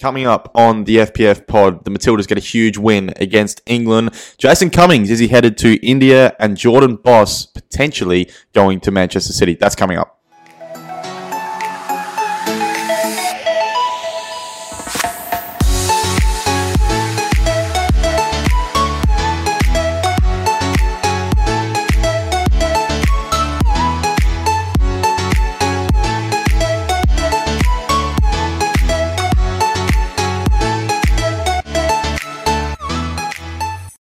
Coming up on the FPF pod, the Matildas get a huge win against England. Jason Cummings is he headed to India, and Jordan Bos potentially going to Manchester City. That's coming up.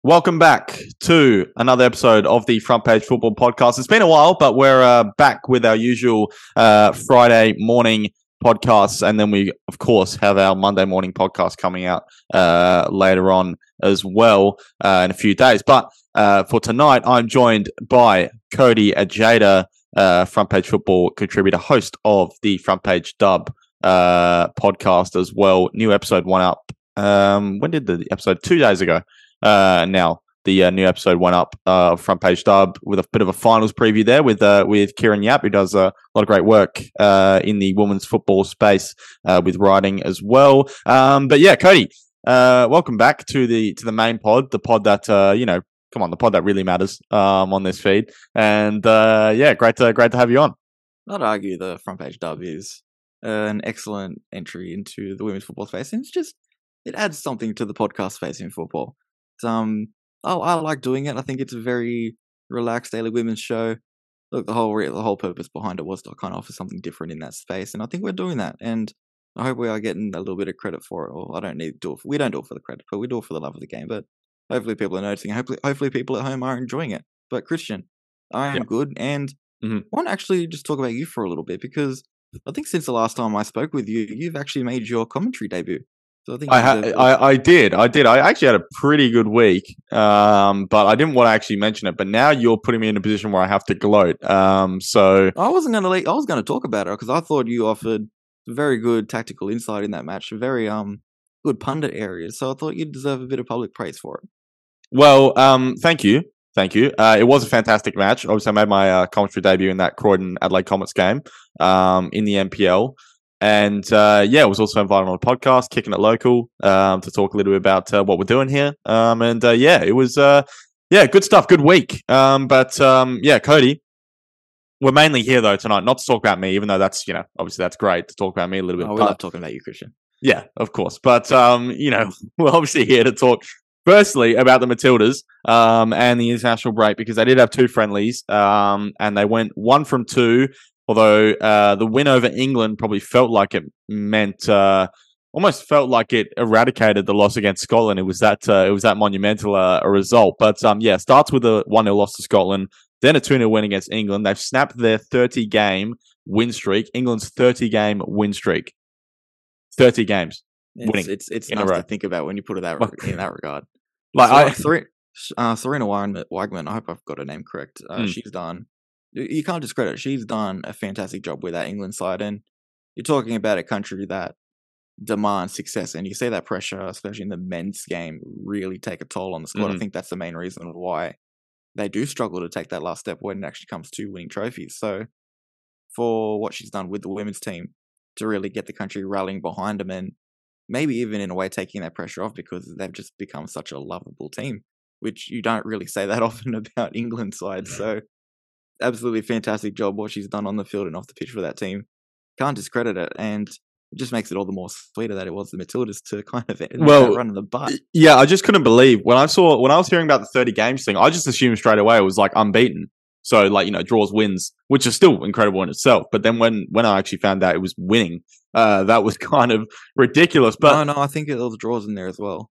Welcome back to another episode of the Front Page Football Podcast. It's been a while, but we're uh, back with our usual uh, Friday morning podcasts, and then we, of course, have our Monday morning podcast coming out uh, later on as well uh, in a few days. But uh, for tonight, I'm joined by Cody Ojeda, uh, Front Page Football contributor, host of the Front Page Dub podcast as well. New episode one up. Um, when did the episode? Two days ago uh, now the uh, new episode went up uh, front page dub with a bit of a finals preview there with uh, with Kieran Yap who does a lot of great work uh, in the women's football space uh, with writing as well. Um, but yeah, Cody, uh, welcome back to the to the main pod, the pod that you know, come on, the pod that really matters um, on this feed. And yeah, great to great to have you on. I'd argue the front page dub is an excellent entry into the women's football space, and it's just it adds something to the podcast space in football um, oh, I like doing it. I think it's a very relaxed daily women's show. Look, the whole re- the whole purpose behind it was to kind of offer something different in that space, and I think we're doing that. And I hope we are getting a little bit of credit for it. Or I don't need to do it. For, we don't do it for the credit, but we do it for the love of the game. But hopefully, people are noticing. Hopefully, hopefully, people at home are enjoying it. But Christian, I am good, and mm-hmm. I want to actually just talk about you for a little bit because I think since the last time I spoke with you, you've actually made your commentary debut. So I think I, ha- I, I did I did I actually had a pretty good week, um, but I didn't want to actually mention it. But now you're putting me in a position where I have to gloat. Um, so I wasn't gonna I was gonna talk about it because I thought you offered very good tactical insight in that match, very um good pundit areas. So I thought you'd deserve a bit of public praise for it. Well, um, thank you. Thank you. Uh, it was a fantastic match. Obviously, I made my uh, commentary debut in that Croydon Adelaide Comets game um, in the NPL. And uh, yeah, I was also invited on a podcast, kicking it local, um, to talk a little bit about uh, what we're doing here. Um, and uh, yeah, it was uh, yeah, good stuff, good week. Um, but um, yeah, Cody, we're mainly here though tonight, not to talk about me, even though that's you know obviously that's great to talk about me a little bit. Oh, we love talking about you, Christian. Yeah, of course. But um, you know, we're obviously here to talk firstly about the Matildas um, and the international break because they did have two friendlies um, and they went one from two Although uh, the win over England probably felt like it meant uh, almost felt like it eradicated the loss against Scotland. It was that uh, it was that monumental uh, a result. But um, yeah, starts with a one 0 loss to Scotland, then a two 0 win against England. They've snapped their thirty game win streak. England's thirty game win streak. Thirty games. It's, winning it's it's nice to think about when you put it that in that regard. Like so, I, three, uh, Sarina Wiegman, I hope I've got her name correct. Uh, mm. She's done you can't discredit. She's done a fantastic job with that England side, and you're talking about a country that demands success, and you see that pressure, especially in the men's game, really take a toll on the squad. Mm-hmm. I think that's the main reason why they do struggle to take that last step when it actually comes to winning trophies. So, for what she's done with the women's team to really get the country rallying behind them, and maybe even in a way taking that pressure off because they've just become such a lovable team, which you don't really say that often about England side. So absolutely fantastic job what she's done on the field and off the pitch for that team. Can't discredit it, and it just makes it all the more sweeter that it was the Matildas to kind of well run in the butt. Yeah, I just couldn't believe when I saw when I was hearing about the thirty games thing. I just assumed straight away it was like unbeaten. So like you know draws wins, which is still incredible in itself. But then when when I actually found out it was winning, uh, that was kind of ridiculous. But no, no, I think there was draws in there as well.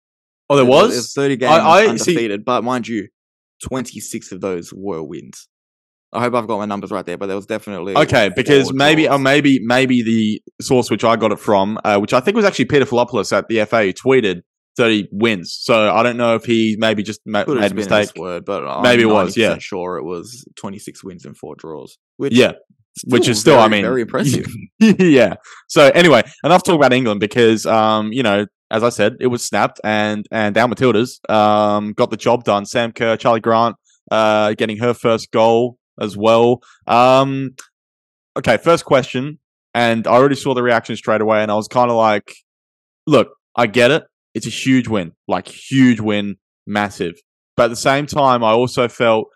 Oh, there was. was thirty games I, I undefeated, see, but mind you, twenty six of those were wins. I hope I've got my numbers right there, but there was definitely okay because maybe or uh, maybe maybe the source which I got it from, uh, which I think was actually Peter Filopoulos at the FA, tweeted thirty wins. So I don't know if he maybe just ma- made a mistake. Word, but I'm maybe it was. Yeah, sure it was twenty six wins and four draws. Which yeah, which is still, very, I mean, very impressive. yeah. So anyway, enough talk about England because, um, you know, as I said, it was snapped and and our Matildas um got the job done. Sam Kerr, Charlie Grant, uh, getting her first goal as well. Um, okay, first question, and I already saw the reaction straight away, and I was kind of like, look, I get it. It's a huge win, like huge win, massive. But at the same time, I also felt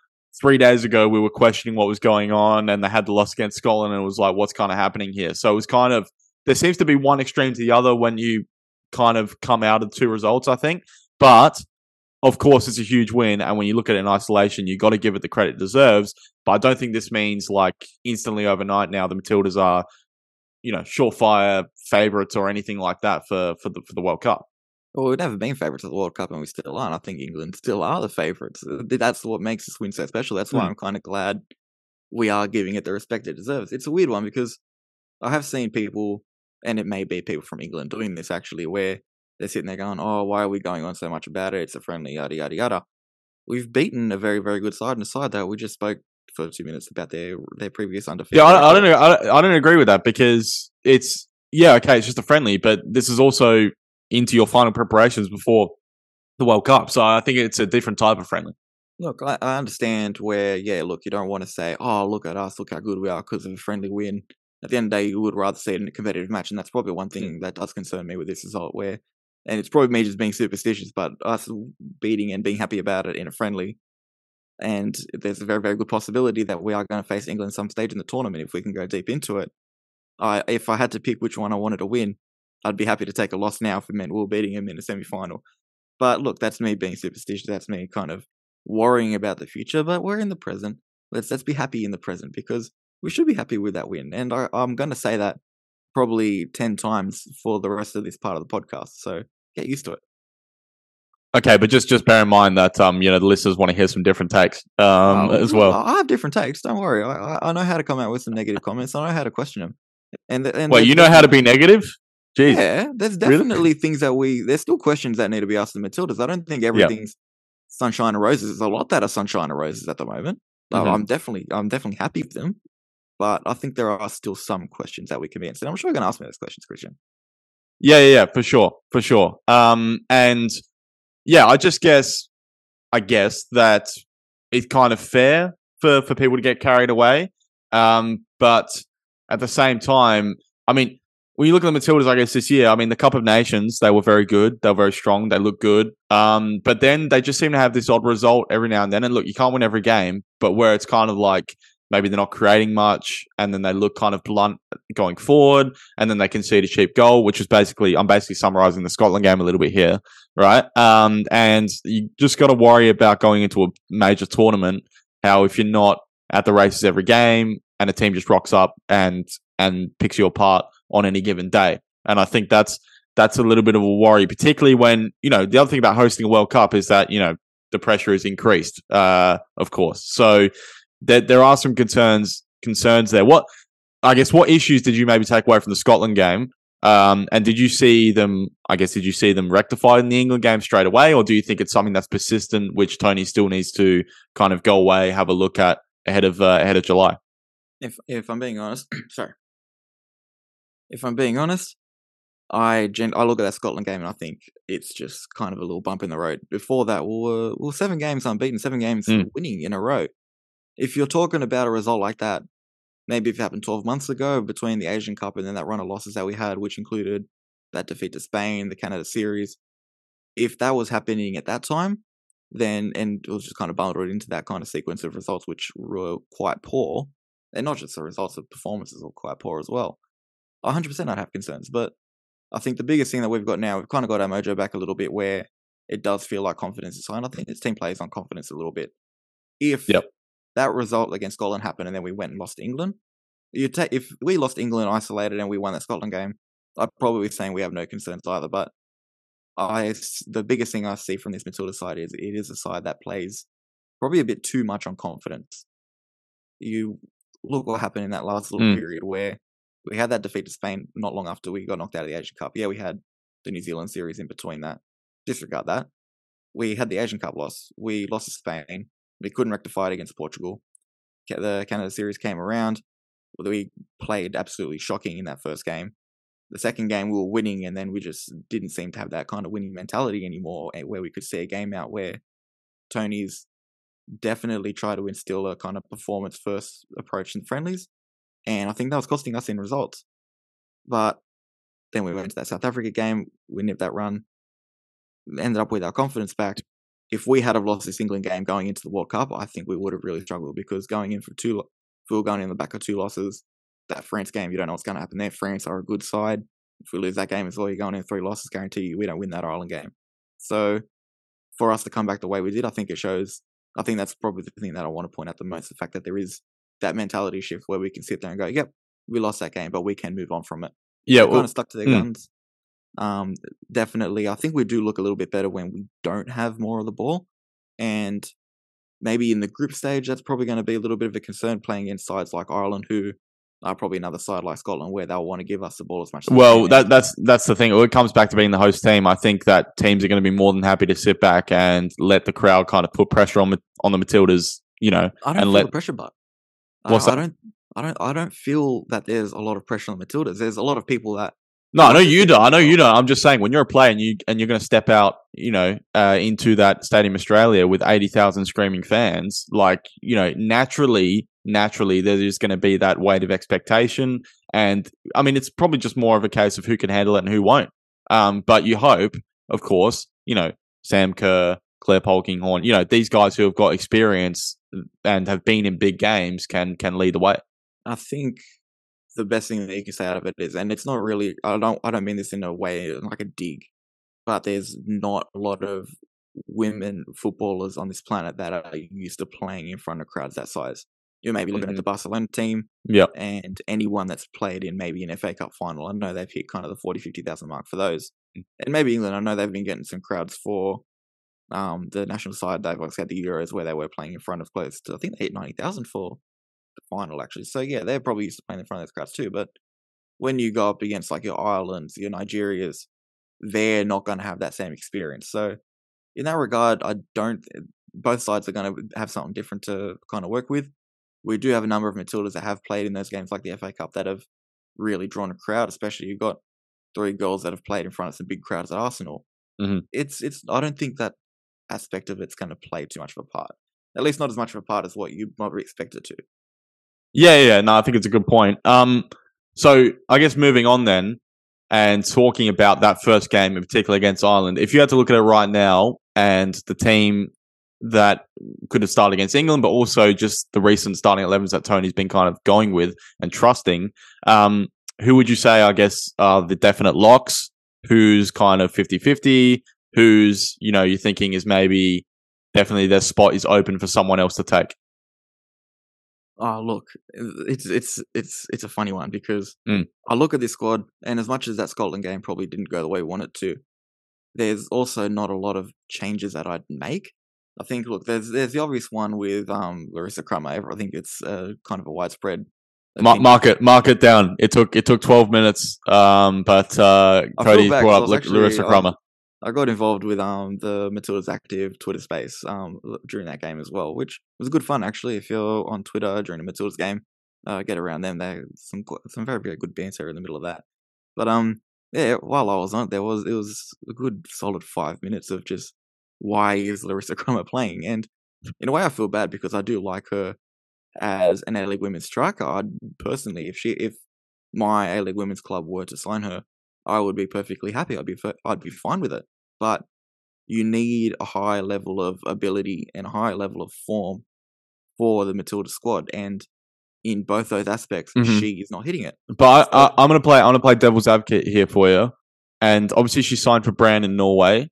three days ago we were questioning what was going on, and they had the loss against Scotland, and it was like, what's kind of happening here? So it was kind of there seems to be one extreme to the other when you kind of come out of two results. I think, but of course, it's a huge win, and when you look at it in isolation, you've got to give it the credit it deserves. But I don't think this means like instantly overnight now the Matildas are, you know, surefire favourites or anything like that for for the for the World Cup. Well, we've never been favourites at the World Cup, and we still aren't. I think England still are the favourites. That's what makes this win so special. That's why mm. I'm kind of glad we are giving it the respect it deserves. It's a weird one because I have seen people, and it may be people from England doing this actually, where they're sitting there going, "Oh, why are we going on so much about it? It's a friendly, yada yada yada." We've beaten a very very good side, and aside that, we just spoke for two minutes about their their previous undefeated. Yeah, I, I don't know. I, I don't agree with that because it's yeah okay, it's just a friendly, but this is also into your final preparations before the World Cup. So I think it's a different type of friendly. Look, I, I understand where, yeah, look, you don't want to say, oh, look at us, look how good we are because of a friendly win. At the end of the day, you would rather see it in a competitive match. And that's probably one thing that does concern me with this result, where, and it's probably me just being superstitious, but us beating and being happy about it in a friendly. And there's a very, very good possibility that we are going to face England some stage in the tournament if we can go deep into it. I, if I had to pick which one I wanted to win, I'd be happy to take a loss now if it meant we are beating him in a semi final. But look, that's me being superstitious. That's me kind of worrying about the future. But we're in the present. Let's let's be happy in the present because we should be happy with that win. And I, I'm going to say that probably ten times for the rest of this part of the podcast. So get used to it. Okay, but just just bear in mind that um you know the listeners want to hear some different takes um as well. I have different takes. Don't worry. I I know how to come out with some negative comments. I know how to question them. And, and well, you know how to be negative. Jeez. Yeah, there's definitely really? things that we there's still questions that need to be asked of Matildas. I don't think everything's sunshine and roses. There's a lot that are sunshine and roses at the moment. Mm-hmm. I'm definitely I'm definitely happy with them. But I think there are still some questions that we can be answered. I'm sure you're gonna ask me those questions, Christian. Yeah, yeah, yeah, for sure. For sure. Um and yeah, I just guess I guess that it's kind of fair for, for people to get carried away. Um, but at the same time, I mean, when you look at the Matildas, I guess this year, I mean, the Cup of Nations, they were very good. They were very strong. They looked good. Um, but then they just seem to have this odd result every now and then. And look, you can't win every game, but where it's kind of like maybe they're not creating much, and then they look kind of blunt going forward, and then they concede a cheap goal, which is basically I'm basically summarizing the Scotland game a little bit here, right? Um, and you just got to worry about going into a major tournament. How if you're not at the races every game, and a team just rocks up and and picks you apart on any given day. And I think that's that's a little bit of a worry, particularly when you know the other thing about hosting a World Cup is that you know the pressure is increased, uh, of course. So there there are some concerns concerns there. What I guess what issues did you maybe take away from the Scotland game? Um, and did you see them? I guess did you see them rectified in the England game straight away, or do you think it's something that's persistent, which Tony still needs to kind of go away, have a look at ahead of uh, ahead of July? If if I'm being honest, sorry, if I'm being honest, I gen- I look at that Scotland game and I think it's just kind of a little bump in the road. Before that, we were, we were seven games unbeaten, seven games mm. winning in a row. If you're talking about a result like that, maybe if it happened 12 months ago between the Asian Cup and then that run of losses that we had, which included that defeat to Spain, the Canada series, if that was happening at that time, then and it was just kind of bundled into that kind of sequence of results, which were quite poor, and not just the results of performances were quite poor as well 100% I'd have concerns. But I think the biggest thing that we've got now, we've kind of got our mojo back a little bit where it does feel like confidence is high. I think this team plays on confidence a little bit. If yep. That result against Scotland happened and then we went and lost England, you take if we lost England isolated and we won that Scotland game, I'd probably be saying we have no concerns either. But I, the biggest thing I see from this Matilda side is it is a side that plays probably a bit too much on confidence. You look what happened in that last little mm. period where we had that defeat to Spain not long after we got knocked out of the Asian Cup. Yeah, we had the New Zealand series in between that. Disregard that. We had the Asian Cup loss. We lost to Spain. We couldn't rectify it against Portugal. The Canada series came around. We played absolutely shocking in that first game. The second game we were winning, and then we just didn't seem to have that kind of winning mentality anymore, eh, where we could see a game out where Tony's definitely try to instill a kind of performance first approach in friendlies and I think that was costing us in results. But Then we went to that South Africa game. We nipped that run. Ended up with our confidence back. If we had have lost this England game going into the World Cup, I think we would have really struggled because going in for two, if we were going in the back of two losses, that France game, you don't know what's going to happen there. France are a good side. If we lose that game it's all you're going in three losses, guarantee you we don't win that Ireland game. So for us to come back the way we did, I think it shows. I think that's probably the thing that I want to point out the most: the fact that there is that mentality shift where we can sit there and go, "Yep, we lost that game, but we can move on from it." Yeah, They're well, kind of stuck to their mm. guns. Um, definitely, I think we do look a little bit better when we don't have more of the ball, and maybe in the group stage, that's probably going to be a little bit of a concern playing against sides like Ireland, who are probably another side like Scotland, where they'll want to give us the ball as much. as Well, that that's that's the thing. It comes back to being the host team. I think that teams are going to be more than happy to sit back and let the crowd kind of put pressure on on the Matildas. You know, I don't and feel let- the pressure, but I, I don't, I don't, I don't feel that there's a lot of pressure on the Matildas. There's a lot of people that no, I know you don't. I know you don't. I'm just saying when you're a player and you and you're going to step out, you know, uh, into that Stadium Australia with eighty thousand screaming fans, like you know, naturally, naturally, there's going to be that weight of expectation. And I mean, it's probably just more of a case of who can handle it and who won't. Um, but you hope, of course, you know, Sam Kerr, Claire Polkinghorne, you know, these guys who have got experience and have been in big games can can lead the way. I think the best thing that you can say out of it is, and it's not really, I don't, I don't mean this in a way like a dig, but there's not a lot of women footballers on this planet that are used to playing in front of crowds that size. You may be looking Mhm. at the Barcelona team Yeah. and anyone that's played in maybe an FA Cup final. I know they've hit kind of the 40, 50,000 mark for those. Mm. And maybe England, I know they've been getting some crowds for um, the national side. They've also had the Euros where they were playing in front of close to, I think they hit 90,000 for the final actually. So yeah, they're probably used to playing in front of those crowds too. But when you go up against like your Irelands, your Nigerias, they're not going to have that same experience. So in that regard, I don't. Both sides are going to have something different to kind of work with. We do have a number of Matildas that have played in those games, like the FA Cup, that have really drawn a crowd. Especially you've got three girls that have played in front of some big crowds at Arsenal. Mhm. It's it's. I don't think that aspect of it's going to play too much of a part. At least not as much of a part as what you might expect it to. Yeah, yeah, no, I think it's a good point. Um, so I guess moving on then, and talking about that first game in particular against Ireland, if you had to look at it right now and the team that could have started against England, but also just the recent starting 11s that Tony's been kind of going with and trusting, um, who would you say, I guess, are the definite locks? Who's kind of 50 50? Who's, you know, you're thinking is maybe definitely their spot is open for someone else to take? Oh, look, it's it's it's it's a funny one because Mm. I look at this squad, and as much as that Scotland game probably didn't go the way we wanted to, there's also not a lot of changes that I'd make. I think, look, there's there's the obvious one with um Larissa Crummer. I think it's uh, kind of a widespread. Ma- mark it, mark it down. It took it took twelve minutes, um, but uh, Cody brought up Larissa Crummer. I got involved with um the Matilda's active Twitter space um during that game as well, which was good fun actually. If you're on Twitter during a Matilda's game, uh, get around them. They some some very very good banter in the middle of that. But um yeah, while I was on it, there was it was a good solid five minutes of just why is Larissa Crummer playing? And in a way, I feel bad because I do like her as an A League women's striker. I'd personally, if she if my A League women's club were to sign her, I would be perfectly happy. I'd be I'd be fine with it. But you need a high level of ability and a high level of form for the Matilda squad, and in both those aspects, Mhm. she is not hitting it. But I, I'm gonna play. I'm gonna play devil's advocate here for you. And obviously, she signed for Brann in Norway,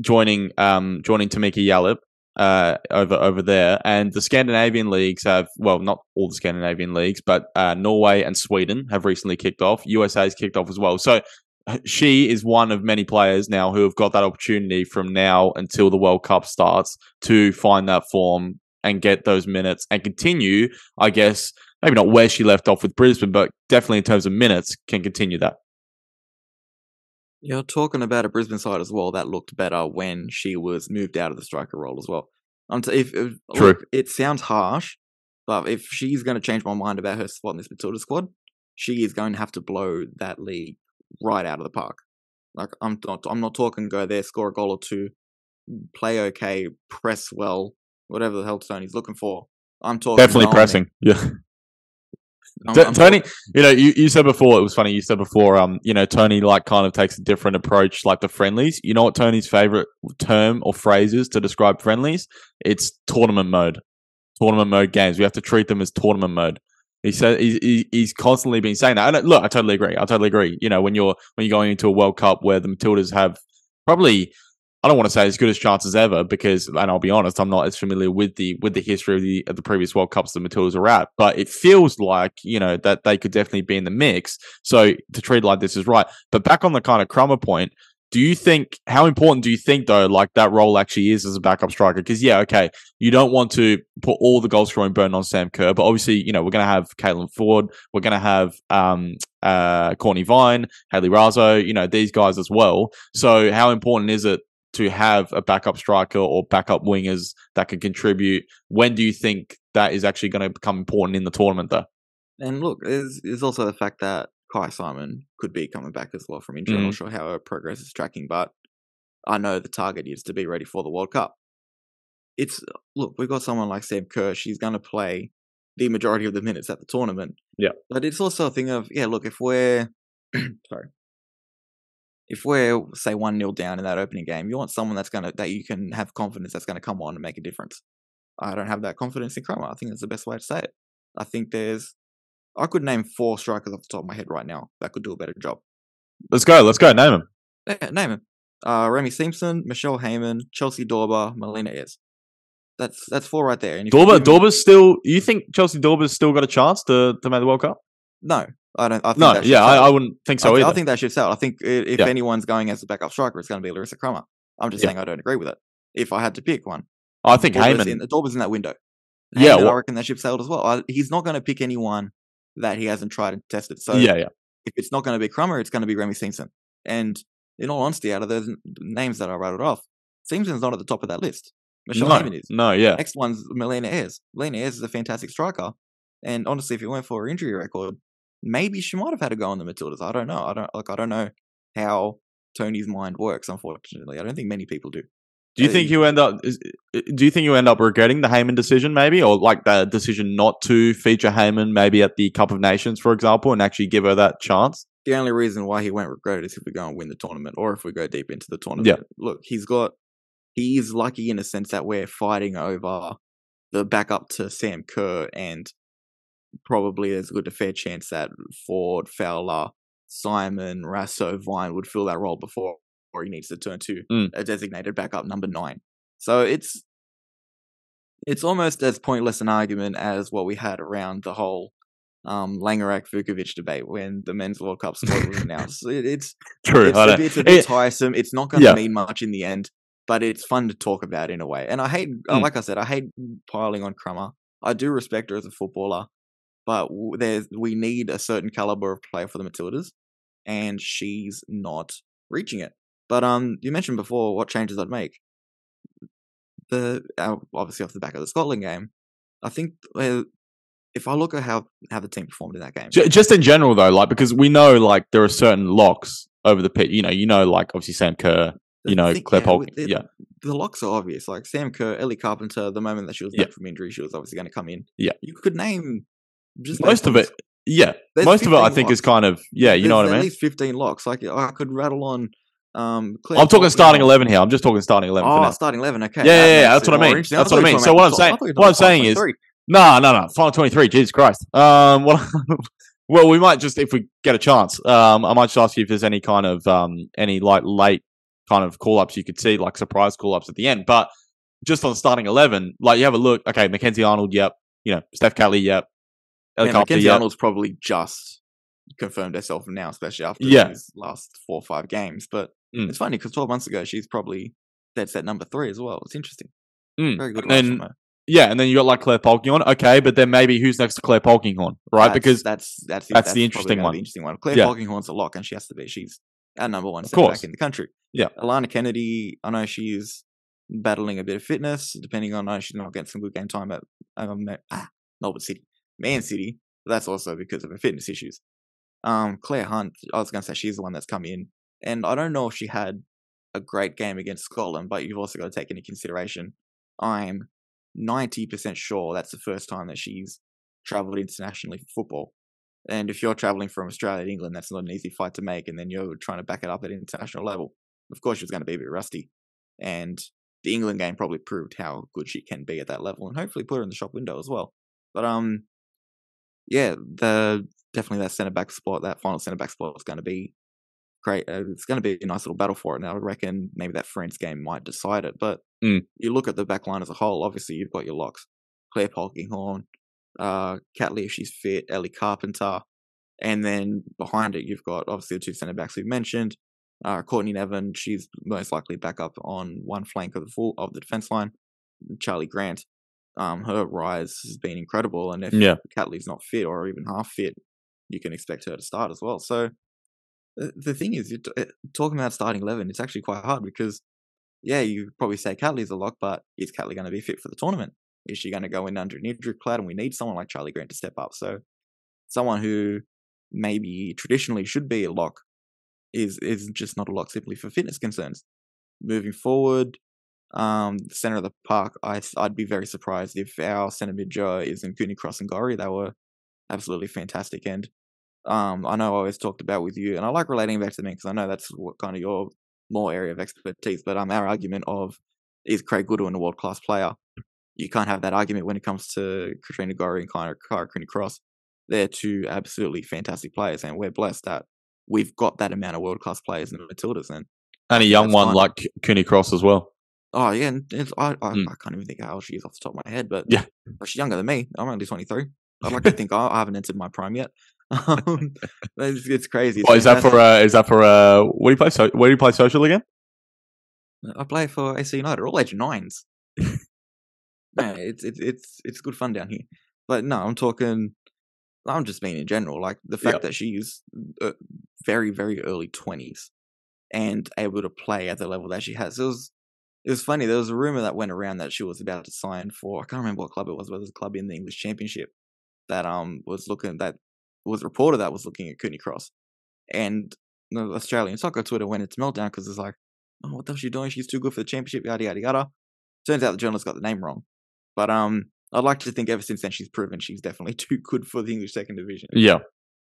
joining um joining Tameka Yallop uh over over there. And the Scandinavian leagues have well, not all the Scandinavian leagues, but uh, Norway and Sweden have recently kicked off. USA's kicked off as well. So uh, she is one of many players now who have got that opportunity from now until the World Cup starts to find that form and get those minutes and continue, I guess, maybe not where she left off with Brisbane, but definitely in terms of minutes, can continue that. You're talking about a Brisbane side as well that looked better when she was moved out of the striker role as well. Um, t- if, if True. look, it sounds harsh, but if she's going to change my mind about her spot in this Matilda squad, she is going to have to blow that league right out of the park. Like I'm not, I'm not talking go there, score a goal or two, play okay, press well, whatever the hell Tony's looking for. I'm talking Definitely pressing. Yeah. I'm- I'm Tony, you know, you, you said before it was funny. You said before, um, you know, Tony like kind of takes a different approach, like the friendlies. You know what Tony's favorite term or phrase is to describe friendlies? It's tournament mode. Tournament mode games. We have to treat them as tournament mode. He said he's, he's constantly been saying that. And look, I totally agree. I totally agree. You know, when you're when you're going into a World Cup where the Matildas have probably I don't want to say as good as chances ever because, and I'll be honest, I'm not as familiar with the with the history of the of the previous World Cups the Matildas are at. But it feels like you know that they could definitely be in the mix. So to treat like this is right. But back on the kind of Crummer point, do you think how important do you think though, like that role actually is as a backup striker? Because yeah, okay, you don't want to put all the goal scoring burden on Sam Kerr, but obviously you know we're going to have Caitlin Foord, we're going to have um uh Cortnee Vine, Hayley Raso, you know these guys as well. So how important is it? To have a backup striker or backup wingers that can contribute. When do you think that is actually going to become important in the tournament, though? And look, there's, there's also the fact that Kyah Simon could be coming back as well from injury. I'm Mhm. not sure how her progress is tracking, but I know the target is to be ready for the World Cup. It's look, we've got someone like Sam Kerr. She's going to play the majority of the minutes at the tournament. Yeah. but it's also a thing of yeah. Look, if we're sorry, if we're say one 0 down in that opening game, you want someone that's gonna that you can have confidence that's gonna come on and make a difference. I don't have that confidence in Crummer. I think that's the best way to say it. I think there's I could name four strikers off the top of my head right now that could do a better job. Let's go. Let's go. Name them. Yeah, name them. Uh, Remy Siemsen, Michelle Heyman, Chelsea Dorber, Melina Ayres. That's that's four right there. And if you Dorber, give me- Dorber's still. You think Chelsea Dorber's still got a chance to, to make the World Cup? No, I don't. I think No, yeah, I. I wouldn't think so I, either. I think that should out. I think if Yeah. anyone's going as a backup striker, it's going to be Larissa Crummer. I'm just Yeah. saying I don't agree with it. If I had to pick one, I think Dorber's Heyman. in, Dorber's in that window. Yeah, Heyman, well- I reckon that ship sailed as well. I, he's not going to pick anyone that he hasn't tried and tested. So yeah, yeah. if it's not going to be Crummer, it's going to be Remy Siemsen. And in all honesty, out of those names that I rattled off, Siemsen's not at the top of that list. Michelle No, Heyman is. no, yeah. Next one's Melina Ayres. Melina Ayres is a fantastic striker. And honestly, if it weren't for her injury record, maybe she might have had to go on the Matildas. I don't know. I don't like. I don't know how Tony's mind works. Unfortunately, I don't think many people do. Do you think you end up? is- Do you think you end up regretting the Heyman decision, maybe, or like the decision not to feature Heyman, maybe at the Cup of Nations, for example, and actually give her that chance? The only reason why he won't regret it is if we go and win the tournament, or if we go deep into the tournament. Yeah. Look, he's got. He is lucky in a sense that we're fighting over the backup to Sam Kerr, and probably there's a good a fair chance that Foord, Fowler, Simon, Raso, Vine would fill that role before or he needs to turn to Mm. a designated backup number nine. So it's it's almost as pointless an argument as what we had around the whole um, Langerak Vukovic debate when the men's World Cup squad was announced. It, it's True. it's a, it's a bit it- tiresome. It's not going to Yeah. mean much in the end, but it's fun to talk about in a way. And I hate, uh, Mm. like I said, I hate piling on Crummer. I do respect her as a footballer, but there's we need a certain caliber of player for the Matildas, and she's not reaching it. But um, you mentioned before what changes I'd make. The uh, obviously off the back of the Scotland game, I think uh, if I look at how how the team performed in that game, just in general, though, like because we know like there are certain locks over the pit. You know, you know, like obviously Sam Kerr. you know, thing- Claire yeah, Polk. the- Yeah, the locks are obvious. Like Sam Kerr, Ellie Carpenter, the moment that she was Yeah. back from injury, she was obviously going to come in. Yeah. You could name just most of it. Yeah, There's most of it, I 15 think, is kind of yeah. You know what I mean? At least 15 locks. Like I could rattle on. Um, Claire I'm talking starting eleven here. I'm just talking starting eleven. for Oh, now. starting 11. Okay. Yeah, yeah, yeah, that's what I mean. That's what I mean. So what I'm saying- top- I thought you were what I'm saying is-. No, no, no. Final 23. Jesus Christ. Um, well, well, we might just, if we get a chance, um, I might just ask you if there's any kind of, um, any like late kind of call ups you could see, like surprise call ups at the end. But just on starting 11, like you have a look, okay, Mackenzie Arnold, yep. You know, Steph Catley, yep. Mackenzie yep. Arnold's probably just confirmed herself now, especially after Yeah. these last four or five games. But Mm. it's funny because 12 months ago, she's probably that's at number three as well. It's interesting. Mm. Very good. And then- Yeah, and then you got like Claire Polkinghorne. Okay, but then maybe who's next to Claire Polkinghorne, right? That's- because that's that's that's the interesting one. The interesting one. Claire Yeah. Polkinghorne's a lock, and she has to be. She's our number one course. back in the country. Yeah. Alana Kennedy. I know she's battling a bit of fitness, depending on. I know she's not getting some good game time at um, ah, Melbourne City, Man City. But that's also because of her fitness issues. Um, Claire Hunt. I was going to say she's the one that's come in, and I don't know if she had a great game against Scotland, but you've also got to take into consideration. I'm 90% sure that's the first time that she's travelled internationally for football. And if you're traveling from Australia to England, that's not an easy fight to make. And then you're trying to back it up at international level. Of course, she was going to be a bit rusty. And the England game probably proved how good she can be at that level, and hopefully put her in the shop window as well. But um, yeah, the definitely that centre back spot, that final centre back spot is going to be great. Uh, it's going to be a nice little battle for it. And I reckon maybe that France game might decide it. But mm. you look at the back line as a whole. Obviously, you've got your locks: Claire Polkinghorne, uh, Catley if she's fit, Ellie Carpenter, and then behind it you've got obviously the two centre backs we've mentioned. Uh, Courtney Nevin, she's most likely back up on one flank of the full of the defence line. Charlie Grant, um, her rise has been incredible, and if yeah. Catley's not fit or even half fit, you can expect her to start as well. So the thing is, you're t- talking about starting eleven, it's actually quite hard because, yeah, you probably say Catley's a lock, but is Catley going to be fit for the tournament? Is she going to go in under an injury cloud? And we need someone like Charlie Grant to step up. So, someone who maybe traditionally should be a lock is is just not a lock simply for fitness concerns. Moving forward, um, the center of the park, I I'd be very surprised if our center mid is in Cooney Cross and Gorry. They were absolutely fantastic, and um, I know I always talked about with you, and I like relating back to me because I know that's what kind of your more area of expertise. But um, our argument of is Craig Goodwin a world class player? You can't have that argument when it comes to Katrina Gorry and Kyra Cooney Cross. They're two absolutely fantastic players, and we're blessed that we've got that amount of world class players in the Matildas. And and a young one like Cooney Cross as well. Oh yeah, I I, mm. I, can't even think how old she is off the top of my head, but yeah, she's younger than me. I'm only 23. I'd like to think I, I haven't entered my prime yet. Um, it's, it's, crazy. It's is that for? Uh, is that for? Uh, what do you play? So, where do you play social again? I play for AC United, all age nines. no, it's it's it's it's good fun down here. But no, I'm talking. I'm just mean in general, like the fact yep. that she's uh, very very early twenties and able to play at the level that she has. It was it was funny. There was a rumor that went around that she was about to sign for. I can't remember what club it was, it was a club in the English Championship that um was looking that was reported that was looking at Cooney Cross, and the Australian soccer Twitter went into meltdown because it's like, oh, what the hell she doing? She's too good for the championship, yada yada yada. Turns out the journalist got the name wrong, but um, I'd like to think ever since then she's proven she's definitely too good for the English second division. Yeah,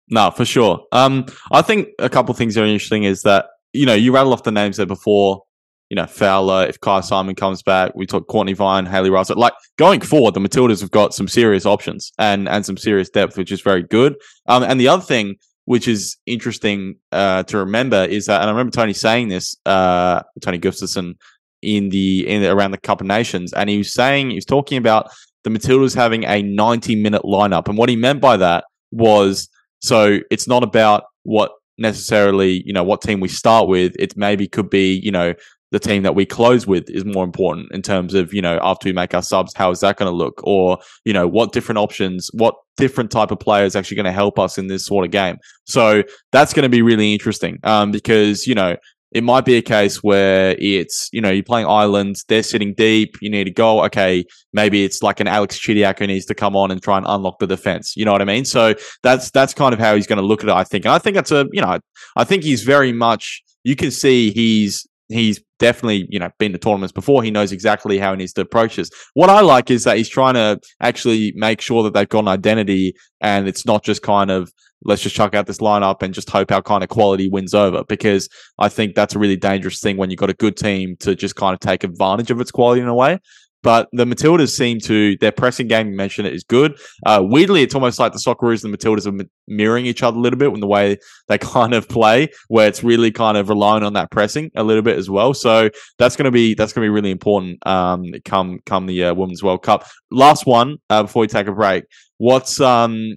no, for sure. Um, I think a couple things are interesting is that you know you rattle off the names there before you know, Fowler, if Kyah Simon comes back, we talk Cortnee Vine, Hayley Raso. Like going forward, the Matildas have got some serious options and and some serious depth, which is very good. Um, and the other thing which is interesting uh, to remember is that, and I remember Tony saying this, uh, Tony Gustavsson in the in the, around the Cup of Nations, and he was saying he was talking about the Matildas having a 90 minute lineup, and what he meant by that was so it's not about what necessarily you know what team we start with it maybe could be you know the team that we close with is more important in terms of, you know, after we make our subs, how is that going to look? Or, you know, what different options, what different type of players actually going to help us in this sort of game? So that's going to be really interesting um, because, you know, it might be a case where it's, you know, you're playing Ireland, they're sitting deep, you need a goal. Okay, maybe it's like an Alex Chidiac who needs to come on and try and unlock the defense. You know what I mean? So that's that's kind of how he's going to look at it, I think. And I think that's a, you know, I think he's very much you can see he's he's definitely, you know, been to tournaments before. He knows exactly how he needs to approach this. What I like is that he's trying to actually make sure that they've got an identity and it's not just kind of let's just chuck out this lineup and just hope our kind of quality wins over because I think that's a really dangerous thing when you've got a good team to just kind of take advantage of its quality in a way. But the Matildas seem to their pressing game. You mentioned it is good. Uh, weirdly, it's almost like the Socceroos and the Matildas are mirroring each other a little bit in the way they kind of play, where it's really kind of relying on that pressing a little bit as well. So that's going to be that's going to be really important. Um, come come the uh, Women's World Cup. Last one uh, before we take a break. What's um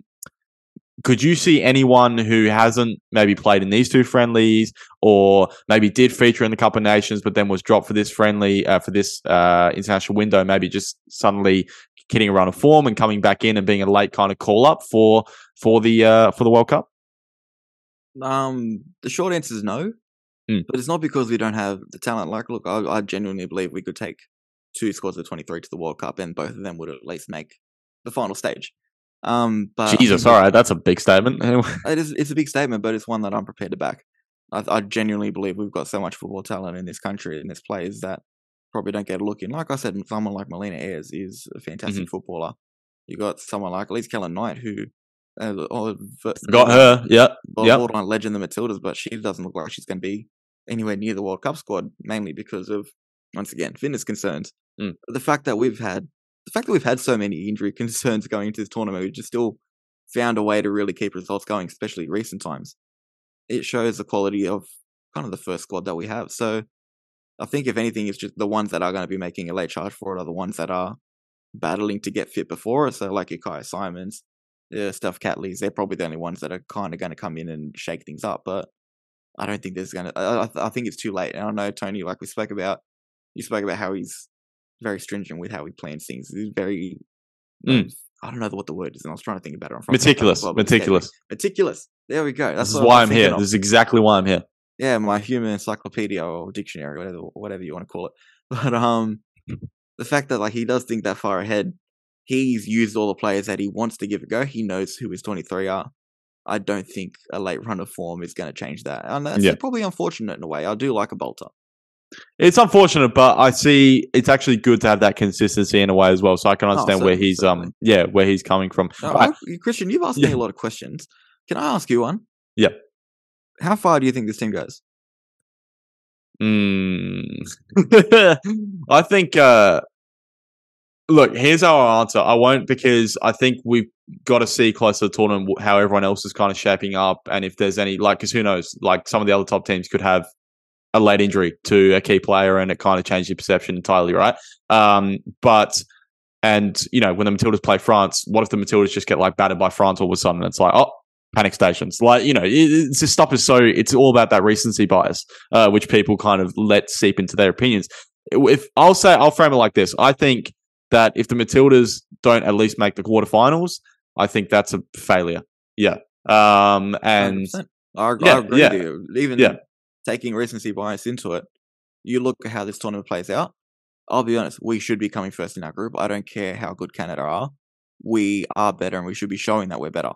could you see anyone who hasn't maybe played in these two friendlies or maybe did feature in the Cup of Nations but then was dropped for this friendly uh, for this uh, international window maybe just suddenly getting a run of form and coming back in and being a late kind of call up for for the uh, for the World Cup? Um, the short answer is no, mm. but it's not because we don't have the talent. Like, look, I, I genuinely believe we could take two squads of twenty three to the World Cup, and both of them would at least make the final stage. Um, but Jesus, all right, that's a big statement. it is. It's a big statement, but it's one that I'm prepared to back. I, I genuinely believe we've got so much football talent in this country and this players that probably don't get a look in. Like I said, someone like Melina Ayres is a fantastic mm-hmm. footballer. You got someone like Elise Kellond-Knight, who uh, ver- Got her. Yeah. Yep. borderline legend the Matildas, but she doesn't look like she's going to be anywhere near the World Cup squad, mainly because of once again fitness concerns. Mm. The fact that we've had the fact that we've had so many injury concerns going into this tournament, we've just still found a way to really keep results going, especially recent times. It shows the quality of kind of the first squad that we have. So I think if anything, it's just the ones that are going to be making a late charge for it are the ones that are battling to get fit before. So like Kyah Simons, yeah, Steph Catleys, they're probably the only ones that are kind of going to come in and shake things up. But I don't think there's going to. I I think it's too late. And I know Tony, like we spoke about, you spoke about how he's very stringent with how he plans things. He's very. Mm. I don't know what the word is, and I was trying to think about it. I'm from Meticulous. well, but it's getting- Meticulous. Meticulous. There we go. That's This is why I'm here. of. This is exactly why I'm here. Yeah, my human encyclopedia or dictionary, whatever whatever you want to call it. But um, the fact that like he does think that far ahead, he's used all the players that he wants to give a go. He knows who his 23 are. I don't think a late run of form is going to change that, and that's Yeah. probably unfortunate in a way. I do like a bolter. It's unfortunate, but I see it's actually good to have that consistency in a way as well. So I can Oh, understand where he's um yeah where he's coming from. I- Christian, you've asked Yeah. me a lot of questions. Can I ask you one? Yeah. How far do you think this team goes? Mm. I think. uh Look, here's our answer. I won't because I think we've got to see closer to the tournament how everyone else is kind of shaping up, and if there's any like, because who knows? Like some of the other top teams could have a late injury to a key player, and it kind of changed your perception entirely, right? Um, but and you know when the Matildas play France, what if the Matildas just get like battered by France all of a sudden? It's like oh. Panic stations, like you know, it, it's this stuff is so. It's all about that recency bias, uh, which people kind of let seep into their opinions. If I'll say, I'll frame it like this: I think that if the Matildas don't at least make the quarterfinals, I think that's a failure. Yeah, um, and 100%. I, Yeah, I agree yeah, with you. Even yeah. Taking recency bias into it, you look at how this tournament plays out. I'll be honest, we should be coming first in our group. I don't care how good Canada are. We are better and we should be showing that we're better.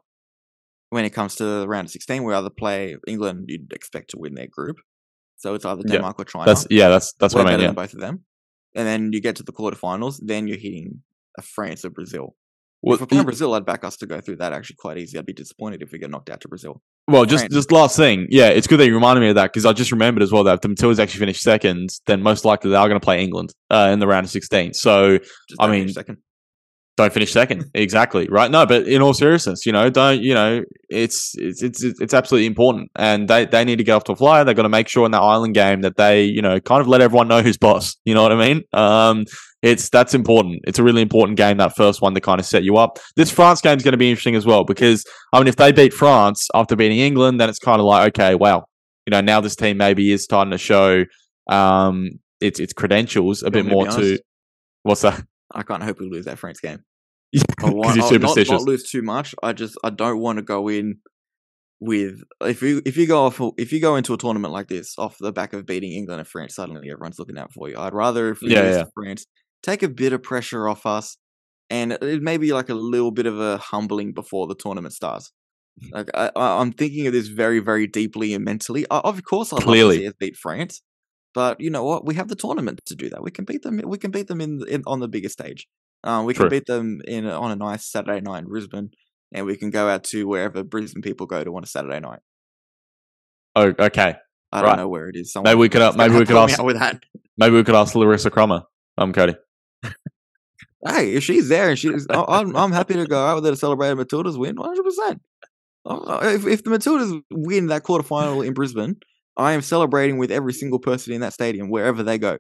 When it comes to the round of 16, we either play England, you'd expect to win their group. So it's either Yeah, Denmark or China. that's yeah, that's that's we're what I mean. Yeah. than both of them. And then you get to the quarterfinals, then you're hitting a France or Brazil. Well, if we're playing Brazil, I'd back us to go through that actually quite easy. I'd be disappointed if we get knocked out to Brazil. Well, just Right. just last thing, yeah, it's good that you reminded me of that because I just remembered as well that if the Matildas actually finish second, then most likely they are going to play England uh, in the round of sixteen. So Just I mean, second. don't finish second, exactly right. No, but in all seriousness, you know, don't you know, it's it's it's it's absolutely important, and they they need to get off to a flyer. They've got to make sure in that Ireland game that they you know kind of let everyone know who's boss. You know what I mean? Um, it's that's important. It's a really important game. That first one to kind of set you up. This France game is going to be interesting as well because I mean, if they beat France after beating England, then it's kind of like okay, wow, you know, now this team maybe is starting to show um its its credentials a You bit to more to what's that? I can't hope we lose that France game. Because you're I'll not- Not, lose too much. I just I don't want to go in with if you if you go off if you go into a tournament like this off the back of beating England and France, suddenly everyone's looking out for you. I'd rather if we Yeah, lose yeah. France, take a bit of pressure off us, and it may be like a little bit of a humbling before the tournament starts. Like I, I'm thinking of this very very deeply and mentally. I, of course, I'd love to see us beat France. But you know what? We have the tournament to do that. We can beat them. We can beat them in, in on the bigger stage. Um, we True. can beat them in on a nice Saturday night in Brisbane, and we can go out to wherever Brisbane people go to on a Saturday night. Oh, okay. I don't know where it is. Maybe we could, uh, maybe we could ask- with that. Maybe we could ask Larissa Crummer. I'm Cody. Hey, if she's there and she's, I'm I'm happy to go out there to celebrate a Matildas win, 100. percent If if the Matildas win that quarterfinal in Brisbane, I am celebrating with every single person in that stadium wherever they go.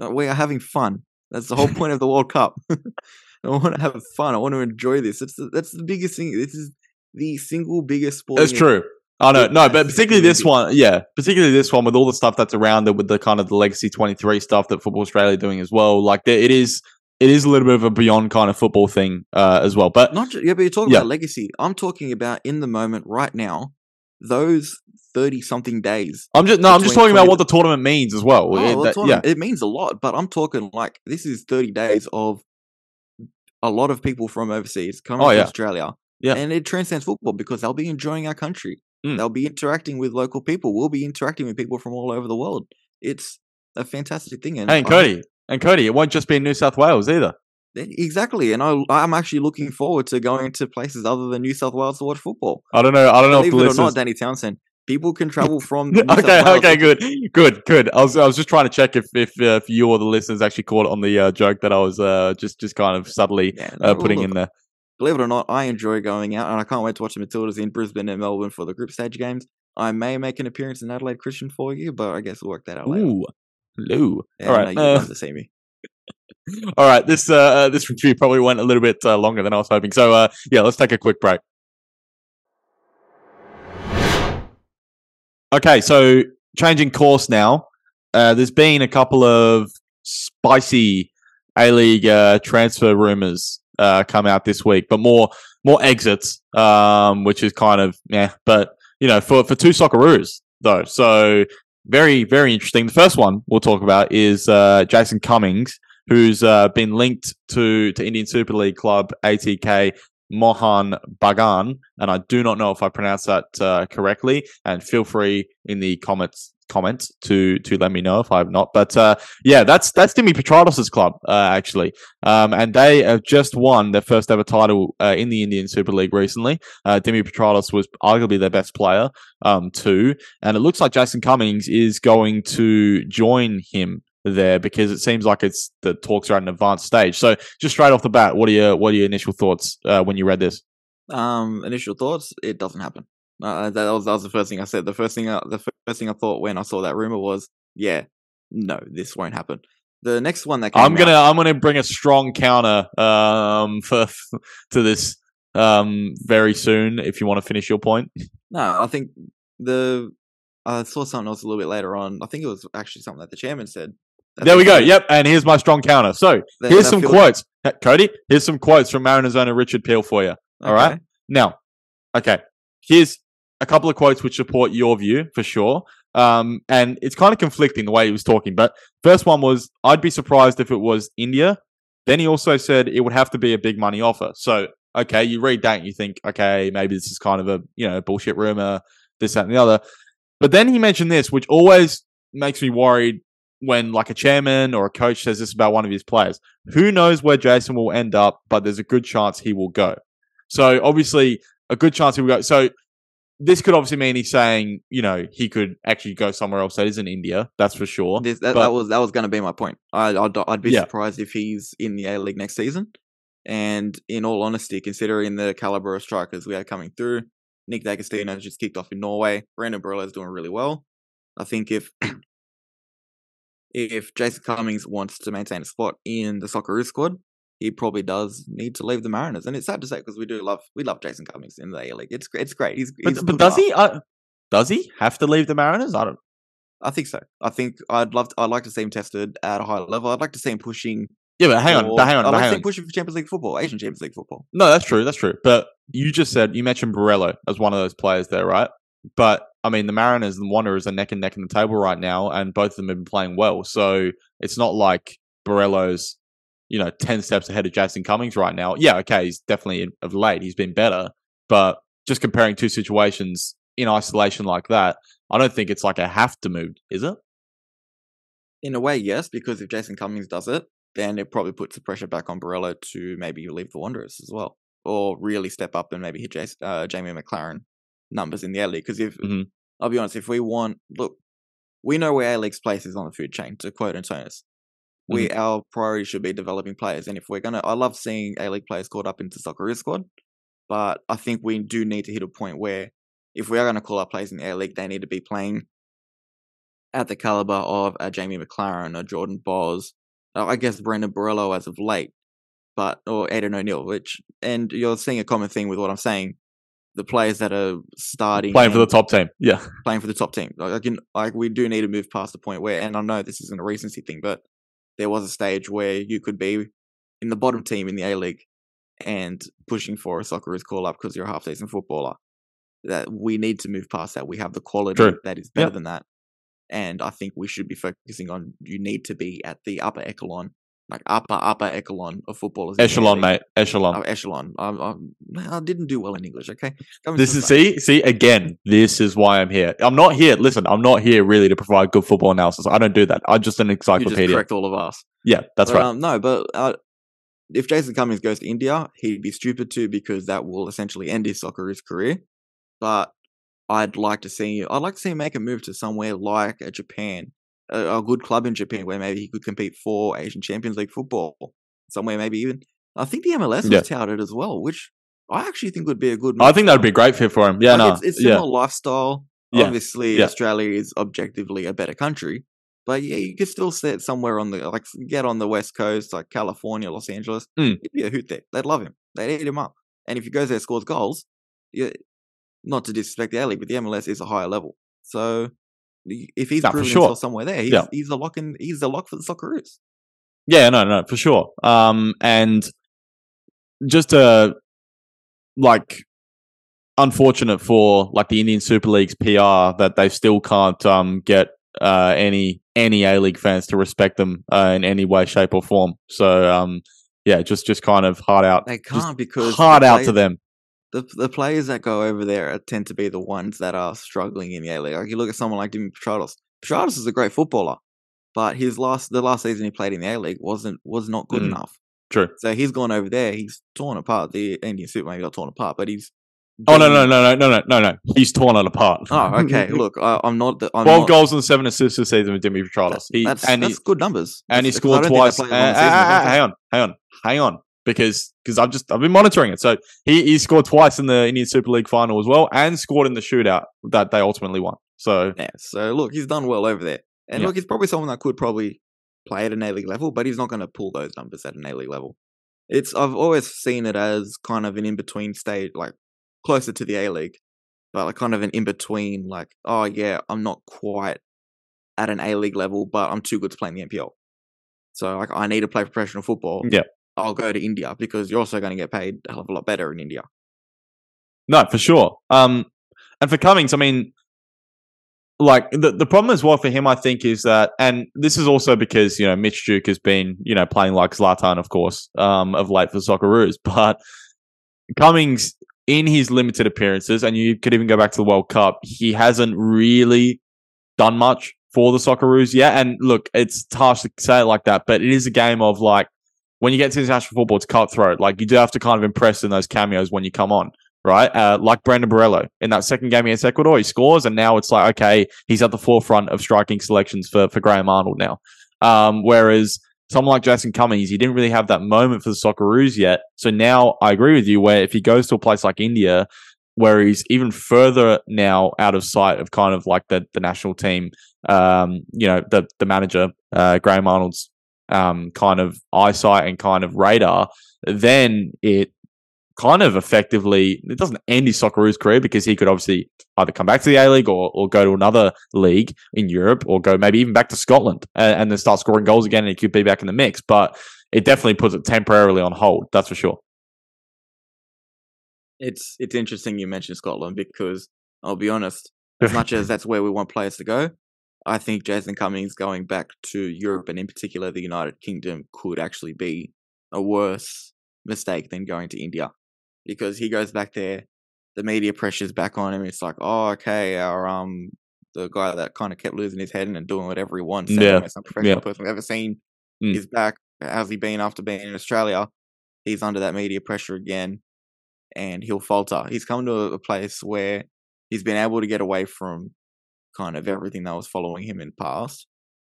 Uh, We are having fun. That's the whole point of the World Cup. I want to have fun. I want to enjoy this. That's the, that's the biggest thing. This is the single biggest sport. That's true. I know. No, but particularly this one, yeah, particularly this one with all the stuff that's around it, with the kind of the legacy 23 stuff that Football Australia doing as well. Like there, it is, it is a little bit of a beyond kind of football thing uh, as well. But Not yeah, but you're talking Yeah. about legacy. I'm talking about in the moment right now. Those thirty something days. I'm just no, I'm just talking about what the tournament means as well. Oh, It- well, that- yeah, it means a lot. But I'm talking like this is 30 days of a lot of people from overseas coming Oh, to yeah. Australia. Yeah. and it transcends football because they'll be enjoying our country. Mm. They'll be interacting with local people. We'll be interacting with people from all over the world. It's a fantastic thing. And Hey, Cody, and Cody, it won't just be in New South Wales either. Exactly, and I, I'm actually looking forward to going to places other than New South Wales to watch football. I don't know. I don't know Believe if it or not, Danny Townsend, people can travel from. New South okay, Wales okay, good, good, good. I was, I was just trying to check if, if, uh, if you or the listeners actually caught on the uh, joke that I was uh, just, just kind of subtly Yeah, uh, no, putting look, in there. Believe it or not, I enjoy going out, and I can't wait to watch the Matildas in Brisbane and Melbourne for the group stage games. I may make an appearance in Adelaide Christian for you, but I guess we'll work that out later. Lou. Yeah, All right, you'd uh, see me. all right. This, uh, uh, this review probably went a little bit uh, longer than I was hoping. So, uh, yeah, let's take a quick break. Okay, so changing course now. Uh, there's been a couple of spicy A League uh, transfer rumors uh, come out this week, but more more exits, um, which is kind of yeah. But you know, for for two Socceroos though, so very very interesting. The first one we'll talk about is uh, Jason Cummings, who's uh, been linked to to Indian Super League club ATK Mohan Bagan, and I do not know if I pronounced that uh, correctly. And feel free in the comments comments to to let me know if I've not. But uh, yeah, that's that's Dimi Petratos' club uh, actually, um, and they have just won their first ever title uh, in the Indian Super League recently. Uh, Dimi Petratos was arguably their best player um, too, and it looks like Jason Cummings is going to join him there because it seems like it's the talks are at an advanced stage. So just straight off the bat, what are your what are your initial thoughts uh, when you read this? Um, initial thoughts: it doesn't happen. Uh, that was that was the first thing I said. The first thing I, the first thing I thought when I saw that rumor was, yeah, no, this won't happen. The next one that came I'm gonna out- I'm gonna bring a strong counter um for to this um very soon if you want to finish your point. No, I think the I saw something else a little bit later on. I think it was actually something that the chairman said. There we go. Yep, and here's my strong counter. So that- here's that some quotes. Hey, Cody, here's some quotes from Mariners owner Richard Peil for you. all right? Okay. Now, okay, here's a couple of quotes which support your view for sure. Um, and it's kind of conflicting the way he was talking. But first one was, I'd be surprised if it was India. Then he also said it would have to be a big money offer. So, okay, you read that and you think, okay, maybe this is kind of a you know bullshit rumor, this, that, and the other. But then he mentioned this, which always makes me worried when like a chairman or a coach says this about one of his players. Who knows where Jason will end up, but there's a good chance he will go. So obviously, a good chance he will go. So this could obviously mean he's saying, you know, he could actually go somewhere else that isn't India. That's for sure. This, that, But- that was that was going to be my point. I, I'd I'd be Yeah. surprised if he's in the A League next season. And in all honesty, considering the caliber of strikers we have coming through, Nick D'Agostino has just kicked off in Norway. Brandon Borrello is doing really well. I think if if Jason Cummings wants to maintain a spot in the Socceroos squad, he probably does need to leave the Mariners. And it's sad to say because we do love we love Jason Cummings in the A League. It's it's great. He's, he's But, does he? Uh, does he have to leave the Mariners? I don't. I think so. I think I'd love. To, I'd like to see him tested at a high level. I'd like to see him pushing. Yeah, but hang on, but hang on, I'd like to hang see on. him pushing for Champions League football, Asian Champions League football. No, that's true. That's true. But you just said you mentioned Borrello as one of those players there, right? But I mean, the Mariners and the Wanderers are neck and neck in the table right now, and both of them have been playing well. So it's not like Borrello's, you know, ten steps ahead of Jason Cummings right now. Yeah, okay, he's definitely of late he's been better, but just comparing two situations in isolation like that, I don't think it's like a have to move, is it? In a way, yes, because if Jason Cummings does it, then it probably puts the pressure back on Borrello to maybe leave the Wanderers as well, or really step up and maybe hit Jason, uh, Jamie Maclaren numbers in the A League. Because if Mhm. I'll be honest, if we want, look, we know where A League's place is on the food chain. To quote Antonis, we our priority should be developing players, and if we're gonna, I love seeing A League players caught up into Socceroos squad, but I think we do need to hit a point where if we are going to call our players in the A League, they need to be playing at the caliber of a Jamie Maclaren, a Jordan Bos, uh, I guess Brendan Borrello as of late, but or Aiden O'Neill, which and you're seeing a common thing with what I'm saying. The players that are starting Playing for the top team, yeah. playing for the top team. Like, I can, like we do need to move past the point where, and I know this isn't a recency thing, but there was a stage where you could be in the bottom team in the A League and pushing for a Socceroos call up because you're a half decent footballer. That we need to move past that. We have the quality True. that is better Yep. than that, and I think we should be focusing on. You need to be at the upper echelon, like upper upper echelon of footballers. Echelon, mate. Echelon. Oh, echelon. I, I, I didn't do well in English. Okay, Come This is see, see again. This is why I'm here. I'm not here. Listen, I'm not here really to provide good football analysis. I don't do that. I'm just an you just encyclopedia. correct all of us. Yeah, that's But, right. Um, no, but uh, if Jason Cummings goes to India, he'd be stupid too because that will essentially end his Socceroos career. But I'd like to see I'd like to see him make a move to somewhere like a Japan, a, a good club in Japan where maybe he could compete for Asian Champions League football. Somewhere maybe even I think the MLS was touted as well, which I actually think would be a good. I think that'd be a great fit for him. Yeah, like, no, it's, it's yeah, similar lifestyle. Yeah, Obviously, yeah. Australia is objectively a better country, but yeah, you could still sit somewhere on the like get on the west coast, like California, Los Angeles. Mm. He'd be a hoot there. They'd love him. They'd eat him up. And if he goes there, scores goals, yeah, not to disrespect the A League, but the MLS is a higher level. So if he's Nah, proven sure. himself somewhere there, he's Yeah. he's a lock and He's the lock for the Socceroos. Yeah, no, no, for sure. Um, and just uh, like unfortunate for like the Indian Super League's PR that they still can't um get uh any any A League fans to respect them uh, in any way, shape, or form. So um, yeah, just just kind of hard out, They can't because hard the out to them. The the players that go over there are- tend to be the ones that are struggling in the A League. Like you look at someone like Dimi Petratos. Petratos is a great footballer, but his last the last season he played in the A League wasn't was not good Mm. enough. True. So he's gone over there. He's torn apart. The Indian Super maybe got torn apart, but he's. Oh no no no no no no no no! He's torn it apart. Oh, okay. Look, I, I'm not. The, I'm Twelve not, goals and seven assists this season with Dimi Petratos. He That's, and he, that's good numbers. and he That's- scored don't think they twice. Uh, season, don't they? hang on, hang on, hang on, because because I've just I've been monitoring it. So he he scored twice in the Indian Super League final as well, and scored in the shootout that they ultimately won. So Yeah. So look, he's done well over there, and Yeah. look, he's probably someone that could probably play at an A League level, but he's not going to pull those numbers at an A League level. It's I've always seen it as kind of an in between state, like closer to the A League, but like kind of an in between. Like, oh yeah, I'm not quite at an A League level, but I'm too good to play in the NPL. So like, I need to play professional football. Yeah. I'll go to India because you're also going to get paid a hell of a lot better in India. no, for sure. Um, and for Cummings, I mean, like the the problem as well for him, I think, is that, and this is also because you know Mitch Duke has been you know playing like Zlatan, of course, um, of late for Socceroos, but Cummings in his limited appearances, and you could even go back to the World Cup, he hasn't really done much for the Socceroos yet. And look, it's harsh to say it like that, but it is a game of like when you get to international football, it's cutthroat. Like you do have to kind of impress in those cameos when you come on right? Uh, like Brandon Borrello in that second game against Ecuador, he scores, and now it's like, okay, he's at the forefront of striking selections for, for Graham Arnold now. Um, whereas someone like Jason Cummings, he didn't really have that moment for the Socceroos yet. So now I agree with you, where if he goes to a place like India, where he's even further now out of sight of kind of like the, the national team, um, you know, the, the manager, uh, Graham Arnold's um, kind of eyesight and kind of radar, then it kind of effectively it doesn't end his Socceroos career because he could obviously either come back to the A League or, or go to another league in Europe or go maybe even back to Scotland and, and then start scoring goals again and he could be back in the mix. But it definitely puts it temporarily on hold, that's for sure. It's it's interesting you mentioned Scotland because I'll be honest, as much as that's where we want players to go, I think Jason Cummings going back to Europe and in particular the United Kingdom could actually be a worse mistake than going to India because he goes back there, the media pressure's back on him. It's like, oh, okay, our um, the guy that kind of kept losing his head and doing whatever he wants, Yeah, the most unprofessional yeah. person we've ever seen, Mm. is back. How's he been after being in Australia? He's under that media pressure again, and he'll falter. He's come to a place where he's been able to get away from kind of everything that was following him in past.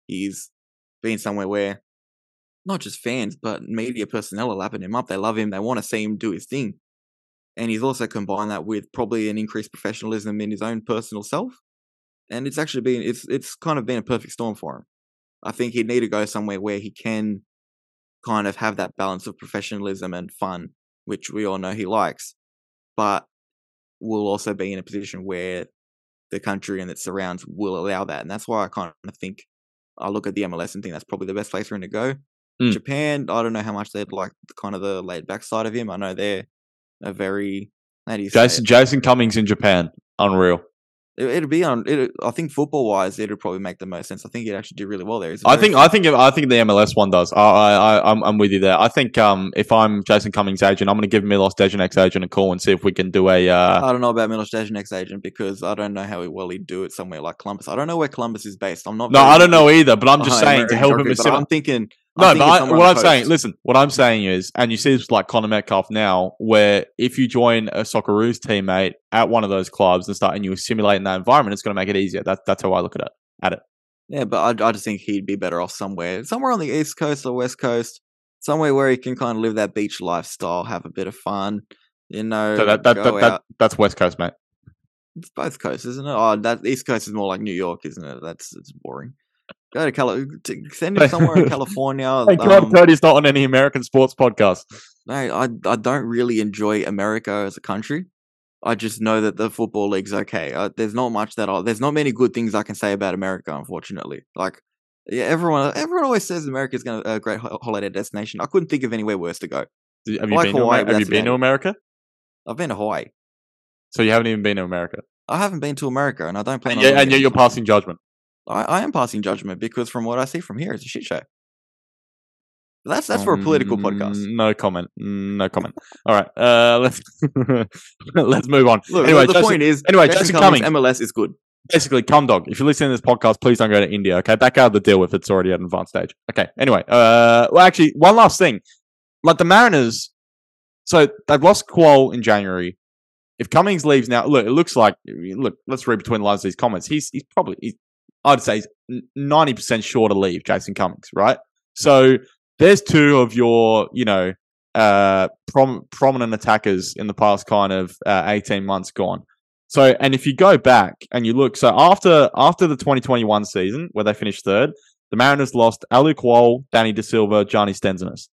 He's been somewhere where not just fans, but media personnel are lapping him up. They love him. They want to see him do his thing. And he's also combined that with probably an increased professionalism in his own personal self. And it's actually been it's it's kind of been a perfect storm for him. I think he'd need to go somewhere where he can kind of have that balance of professionalism and fun, which we all know he likes, but will also be in a position where the country and its surrounds will allow that. And that's why I kind of think I look at the MLS and think that's probably the best place for him to go. Mm. Japan, I don't know how much they'd like kind of the laid back side of him. I know they're a very how do you Jason? Jason Cummings in Japan, unreal. It, it'd be on. It, I think football wise, it'd probably make the most sense. I think he'd actually do really well there. I think I think I think the MLS one does. I I I- I'm I'm with you there. I think um if I'm Jason Cummings' agent, I'm going to give Milos Degenek's agent a call and see if we can do a uh I don't know about Milos Degenek's agent because I don't know how well he'd do it somewhere like Columbus. I don't know where Columbus is based. I'm not. no, I don't know either, but I'm just saying to help him. I'm thinking No, but I, what I'm the saying, listen, what I'm saying is, and you see this with, like Connor Metcalfe now, where if you join a Socceroos teammate at one of those clubs and start and you assimilate in that environment, it's going to make it easier. That, that's how I look at it. At it. Yeah, but I, I just think he'd be better off somewhere, somewhere on the east coast or west coast, somewhere where he can kind of live that beach lifestyle, have a bit of fun. You know, So that, that, that, that that's West Coast, mate. It's both coasts, isn't it? Oh, that east coast is more like New York, isn't it? That's it's boring. Go to Cali, to send him somewhere in California. Hey, God, um, Cody's not on any American sports podcast. no, I I don't really enjoy America as a country. I just know that the football league's okay. Uh, there's not much that I, there's not many good things I can say about America, unfortunately. Like, yeah, everyone everyone always says America's gonna a great ho- holiday destination. I couldn't think of anywhere worse to go. Have you like been, to, Hawaii, Amer- but have you been to. America? I've been to Hawaii. So you haven't even been to America. I haven't been to America, and I don't plan And, going and yet you're passing judgment. I, I am passing judgment because from what I see from here, it's a shit show. That's that's for a political podcast. Mm, No comment. Mm, No comment. All right. Uh, let's let's move on. Look, anyway, the, Jason- point is, anyway, Jason Jason Cummings. MLS is good. basically, Cumdog. If you're listening to this podcast, please don't go to India. Okay, back out of the deal if it's already at an advanced stage. Okay. Anyway, uh, well, actually, one last thing. Like the Mariners, so they've lost Kuol in January. If Cummings leaves now, look, it looks like look. Let's read between the lines of these comments. He's he's probably he's, I'd say ninety percent sure to leave. Jason Cummings, right? So there's two of your you know uh prom- prominent attackers in the past kind of uh, 18 months gone. So, and if you go back and you look, so after after the 2021 season where they finished third, the Mariners lost Alou Kuol, Danny De Silva, Gianni Stensness.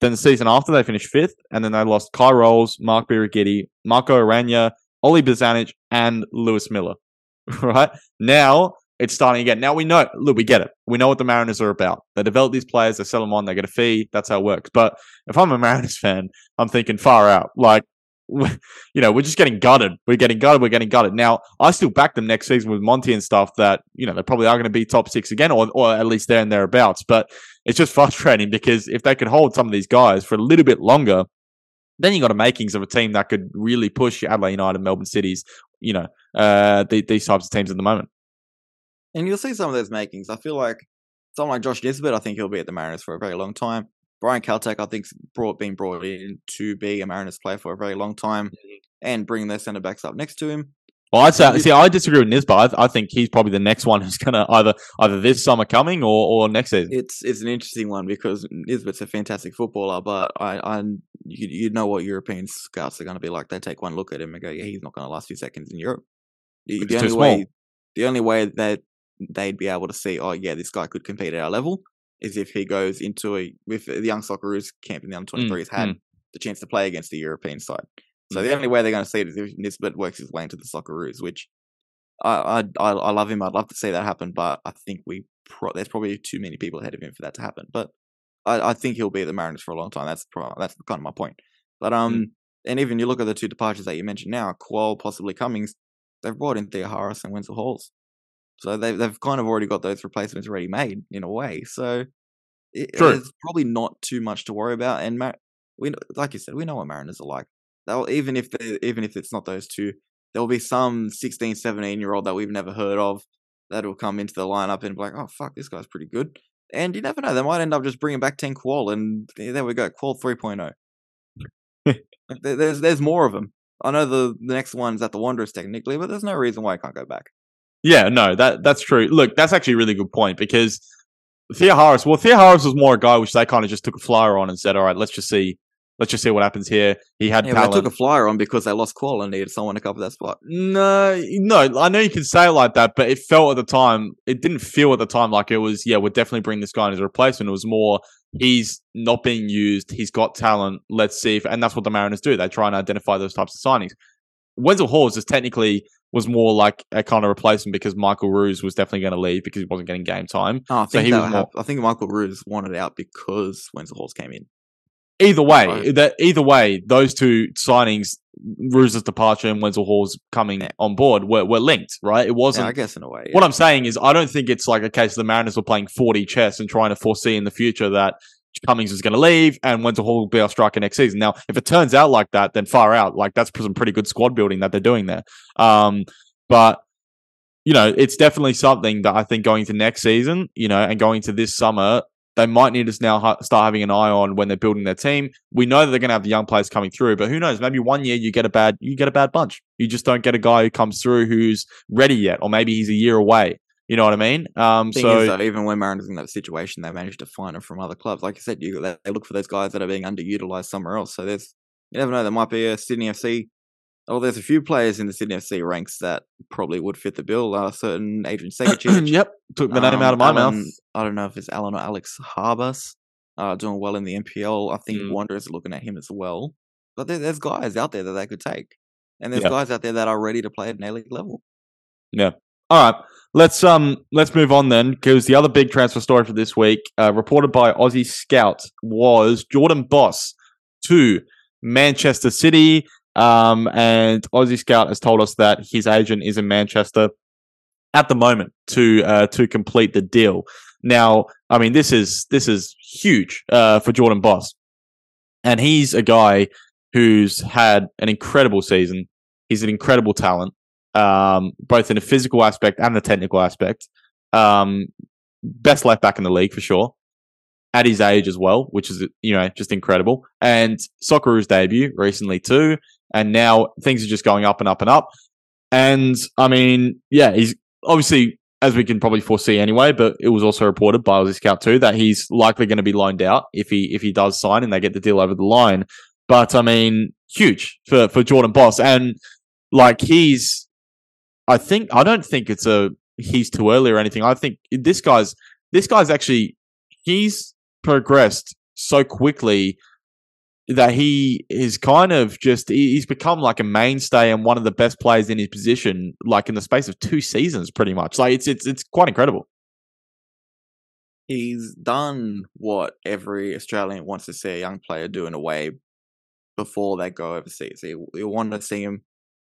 Then the season after they finished fifth, and then they lost Kye Rowles, Mark Birighitti, Marco Ureña, Oli Bozanic, and Lewis Miller. Right now, it's starting again. Now we know, look, we get it. We know what the Mariners are about. They develop these players, they sell them on, they get a fee. That's how it works. But if I'm a Mariners fan, I'm thinking far out. Like, you know, we're just getting gutted. We're getting gutted. We're getting gutted. Now, I still back them next season with Monty and stuff that, you know, they probably are going to be top six again or, or at least there and thereabouts. But it's just frustrating because if they could hold some of these guys for a little bit longer, then you got a makings of a team that could really push Adelaide United, Melbourne Cities, you know, uh, the, these types of teams at the moment. And you'll see some of those makings. I feel like someone like Josh Nisbet, I think he'll be at the Mariners for a very long time. Brian Kaltak, I think's brought been brought in to be a Mariners player for a very long time, mm-hmm. and bringing their centre backs up next to him. Well, I'd say, see, I disagree with Nisba. I, I think he's probably the next one who's going to either either this summer coming or, or next season. It's it's an interesting one because Nisbet's a fantastic footballer, but I I you, you know what European scouts are going to be like. They take one look at him and go, yeah, he's not going to last few seconds in Europe. The, the too only small. way the only way that they'd be able to see, oh yeah, this guy could compete at our level, is if he goes into a with the young Socceroos camp in the under twenty threes had mm. the chance to play against the European side. So Mm. the only way they're going to see it is if Nisbet works his way into the Socceroos, which I, I I love him. I'd love to see that happen, but I think we pro- there's probably too many people ahead of him for that to happen. But I, I think he'll be at the Mariners for a long time. That's pro- that's kind of my point. But um, and even you look at the two departures that you mentioned now, Kuol possibly Cummings, they've brought in Theoharous and Wenzel Halls, so they've they've kind of already got those replacements already made in a way. So it, there's probably not too much to worry about. And Mar- we like you said, we know what Mariners are like. They'll even if they, even if it's not those two, there'll be some 16, 17 year old that we've never heard of that'll come into the lineup and be like, oh fuck, this guy's pretty good. And you never know, they might end up just bringing back 10 Kuol, and eh, there we go, Kuol 3.0. There- there's there's more of them. I know the, the next one's at the Wanderers technically, but there's no reason why I can't go back. Yeah, no, that that's true. Look, that's actually a really good point because Theoharous, well, Theoharous was more a guy which they kind of just took a flyer on and said, all right, let's just see, let's just see what happens here. He had Yeah, talent. they took a flyer on because they lost Kuol and needed someone to cover that spot. No, no, I know you can say it like that, but it felt at the time, it didn't feel at the time like it was, yeah, we're definitely bringing this guy in as a replacement. It was more, he's not being used, he's got talent, let's see if, and that's what the Mariners do. They try and identify those types of signings. Wenzel Halls is technically was more like a kind of replacement because Michael Ruhs was definitely going to leave because he wasn't getting game time. Oh, I So think he that was hap- I think Michael Ruhs wanted out because Wenzel Halls came in. Either way, Right. that either way, those two signings, Ruse's departure and Wenzel Hall's coming Yeah. on board, were, were linked, right? It wasn't Yeah, I guess in a way. What I'm saying is, I don't think it's like a case of the Mariners were playing 40 chess and trying to foresee in the future that Cummings is going to leave and Wenzel Hall will be our striker next season. Now, if it turns out like that, then far out. Like that's some pretty good squad building that they're doing there. Um, but you know, it's definitely something that I think going to next season, you know, and going to this summer, they might need to now ha- start having an eye on when they're building their team. We know that they're going to have the young players coming through, but who knows? Maybe one year you get a bad you get a bad bunch. You just don't get a guy who comes through who's ready yet, or maybe he's a year away. You know what I mean? Um, Thing so is, though, even when Mariners in that situation, they managed to find them from other clubs. Like I said, you they look for those guys that are being underutilized somewhere else. So there's you never know. There might be a Sydney FC. Oh, there's a few players in the Sydney FC ranks that probably would fit the bill. Uh, certain Adrian Segecic. yep, took the name um, out of my Alan- mouth. I don't know if it's Alan or Alex Harbus. Uh, doing well in the NPL. I think Mm. Wanderers are looking at him as well. But there, there's guys out there that they could take, and there's Yeah. guys out there that are ready to play at an A level. level. All right, let's um let's move on then because the other big transfer story for this week, uh, reported by Aussie Scout, was Jordan Bos to Manchester City. Um, and Aussie Scout has told us that his agent is in Manchester at the moment to uh, to complete the deal. Now, I mean, this is this is huge uh, for Jordan Bos, and he's a guy who's had an incredible season. He's an incredible talent um, both in a physical aspect and the technical aspect. Um, best left back in the league for sure. At his age as well, which is you know just incredible. And Socceroos debut recently too, and now things are just going up and up and up. And I mean, yeah, he's obviously as we can probably foresee anyway, but it was also reported by Aussie Scout too that he's likely going to be loaned out if he if he does sign and they get the deal over the line. But I mean, huge for for Jordan Bos and like he's I think I don't think it's a he's too early or anything. I think this guy's this guy's actually he's progressed so quickly that he is kind of just he's become like a mainstay and one of the best players in his position like in the space of two seasons pretty much. Like it's it's it's quite incredible. He's done what every Australian wants to see a young player do in a way before they go overseas. You, want to see him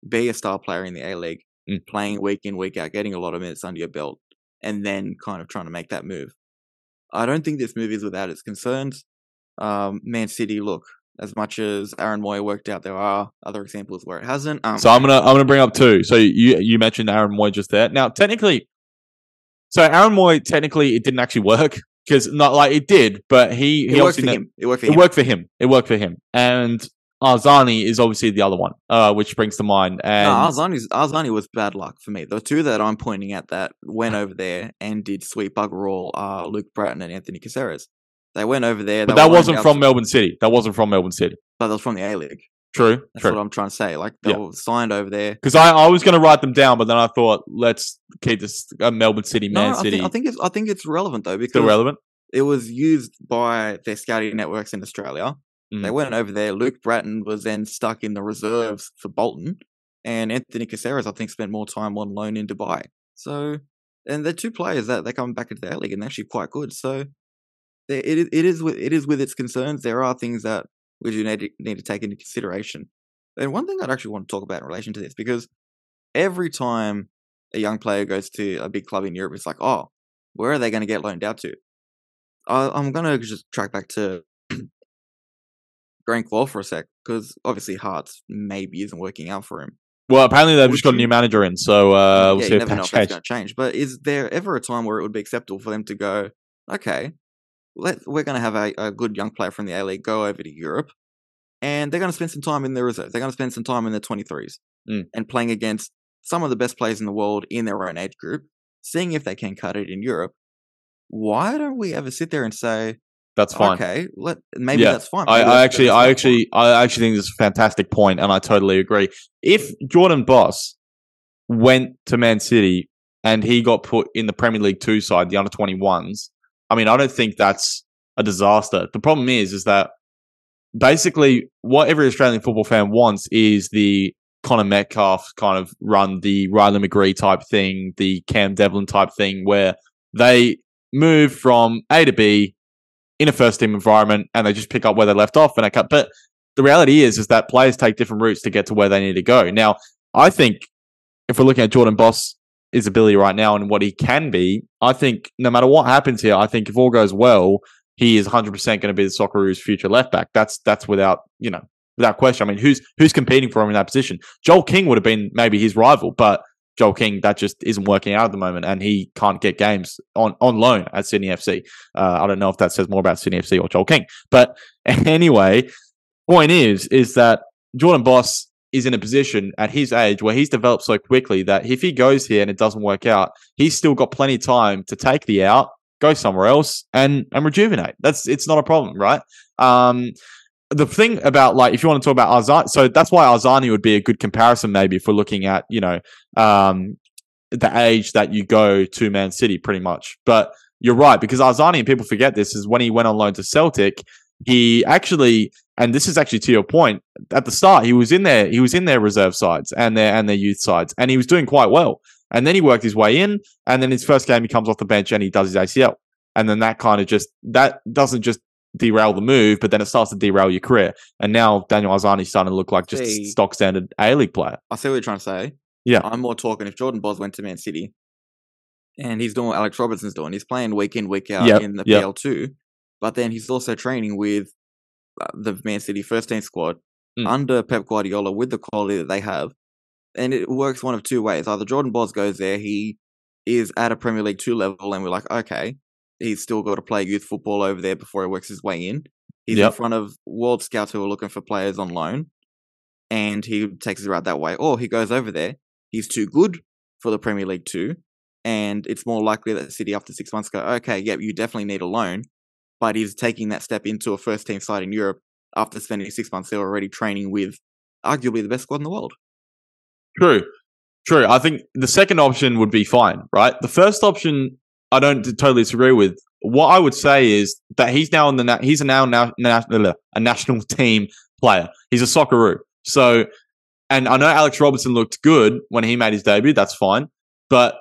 be a star player in the A League, Mm. playing week in, week out, getting a lot of minutes under your belt, and then kind of trying to make that move. I don't think this move is without its concerns. Um, Man City, look, as much as Aaron Mooy worked out, there are other examples where it hasn't. Um, So I'm gonna I'm gonna bring up two. So you you mentioned Aaron Mooy just there. Now technically, so Aaron Mooy technically it didn't actually work because not like it did, but he he it worked for him. It worked for him. It worked for him. It worked for him. And Arzani is obviously the other one, uh, which brings to mind. And No, Arzani, Arzani was bad luck for me. The two that I'm pointing at that went over there and did sweet bugger all are Luke Brattan and Anthony Caceres. They went over there. but that wasn't from Melbourne City. That wasn't from Melbourne City. But that was from the A League. True, That's true. what I'm trying to say. Like they Yeah. were signed over there. Because I, I was going to write them down, but then I thought let's keep this uh, Melbourne City, No, Man I City think, I think it's I think it's relevant though because still relevant. it was used by their scouting networks in Australia. They Mm. went over there. Luke Brattan was then stuck in the reserves for Bolton, and Anthony Caceres I think spent more time on loan in Dubai. So, and they're two players that they're coming back into the A League and they're actually quite good. So, it is it is with it is with its concerns. There are things that we do need to, need to take into consideration. And one thing I'd actually want to talk about in relation to this because every time a young player goes to a big club in Europe, it's like, oh, where are they going to get loaned out to? I, I'm going to just track back to Garang Kuol for a sec because obviously Hearts maybe isn't working out for him. Well, apparently they've Would just got a new manager in, so uh, we'll yeah, see if never that know if that's changes. going to change. But is there ever a time where it would be acceptable for them to go, okay, let we're going to have a, a good young player from the A League go over to Europe, and they're going to spend some time in the reserve. They're going to spend some time in the 23s Mm. and playing against some of the best players in the world in their own age group, seeing if they can cut it in Europe. Why don't we ever sit there and say, That's fine. okay, let maybe Yeah, that's fine. I, maybe I that's- actually, I actually, I actually think this is a fantastic point, and I totally agree. If Jordan Bos went to Man City and he got put in the Premier League two side, the under twenty ones, I mean, I don't think that's a disaster. The problem is, is that basically what every Australian football fan wants is the Connor Metcalfe kind of run, the Riley McGree type thing, the Cam Devlin type thing, where they move from A to B in a first team environment and they just pick up where they left off and I cut. But the reality is, is that players take different routes to get to where they need to go. Now, I think if we're looking at Jordan Bos, ability right now and what he can be, I think no matter what happens here, I think if all goes well, he is 100% going to be the Socceroos' future left back. That's that's without you know without question. I mean, who's who's competing for him in that position? Joel King would have been maybe his rival, but Joel King, that just isn't working out at the moment, and he can't get games on, on loan at Sydney FC. Uh, I don't know if that says more about Sydney FC or Joel King, but anyway, point is is that Jordan Bos is in a position at his age where he's developed so quickly that if he goes here and it doesn't work out, he's still got plenty of time to take the out, go somewhere else, and and rejuvenate. That's it's not a problem, right? Um, the thing about like if you want to talk about Arzani, so that's why Arzani would be a good comparison, maybe if we're looking at you know um, the age that you go to Man City, pretty much. But you're right because Arzani and people forget this is when he went on loan to Celtic, he actually and this is actually to your point at the start he was in there he was in their reserve sides and their and their youth sides and he was doing quite well and then he worked his way in and then his first game he comes off the bench and he does his ACL and then that kind of just that doesn't just derail the move, but then it starts to derail your career. And now Daniel Arzani's starting to look like just See. a stock standard A League player. I see what you're trying to say. Yeah. I'm more talking if Jordan Bos went to Man City and he's doing what Alex Robertson's doing. He's playing week in, week out Yep, in the yep. PL2, but then he's also training with uh, the Man City first team squad Mm. under Pep Guardiola with the quality that they have. And it works one of two ways. Either Jordan Bos goes there, he is at a Premier League 2 level, and we're like, okay, he's still got to play youth football over there before he works his way in. He's in front of world scouts who are looking for players on loan, and he takes his route that way. Or he goes over there, he's too good for the Premier League too, and it's more likely that City after six months go, okay, yep, you definitely need a loan, but he's taking that step into a first team side in Europe after spending six months there already training with arguably the best squad in the world. True. True. I think the second option would be fine, right? The first option, I don't totally disagree with. What I would say is that he's now in the na- he's a now na- a national team player. He's a Socceroo. So, and I know Alex Robertson looked good when he made his debut. That's fine, but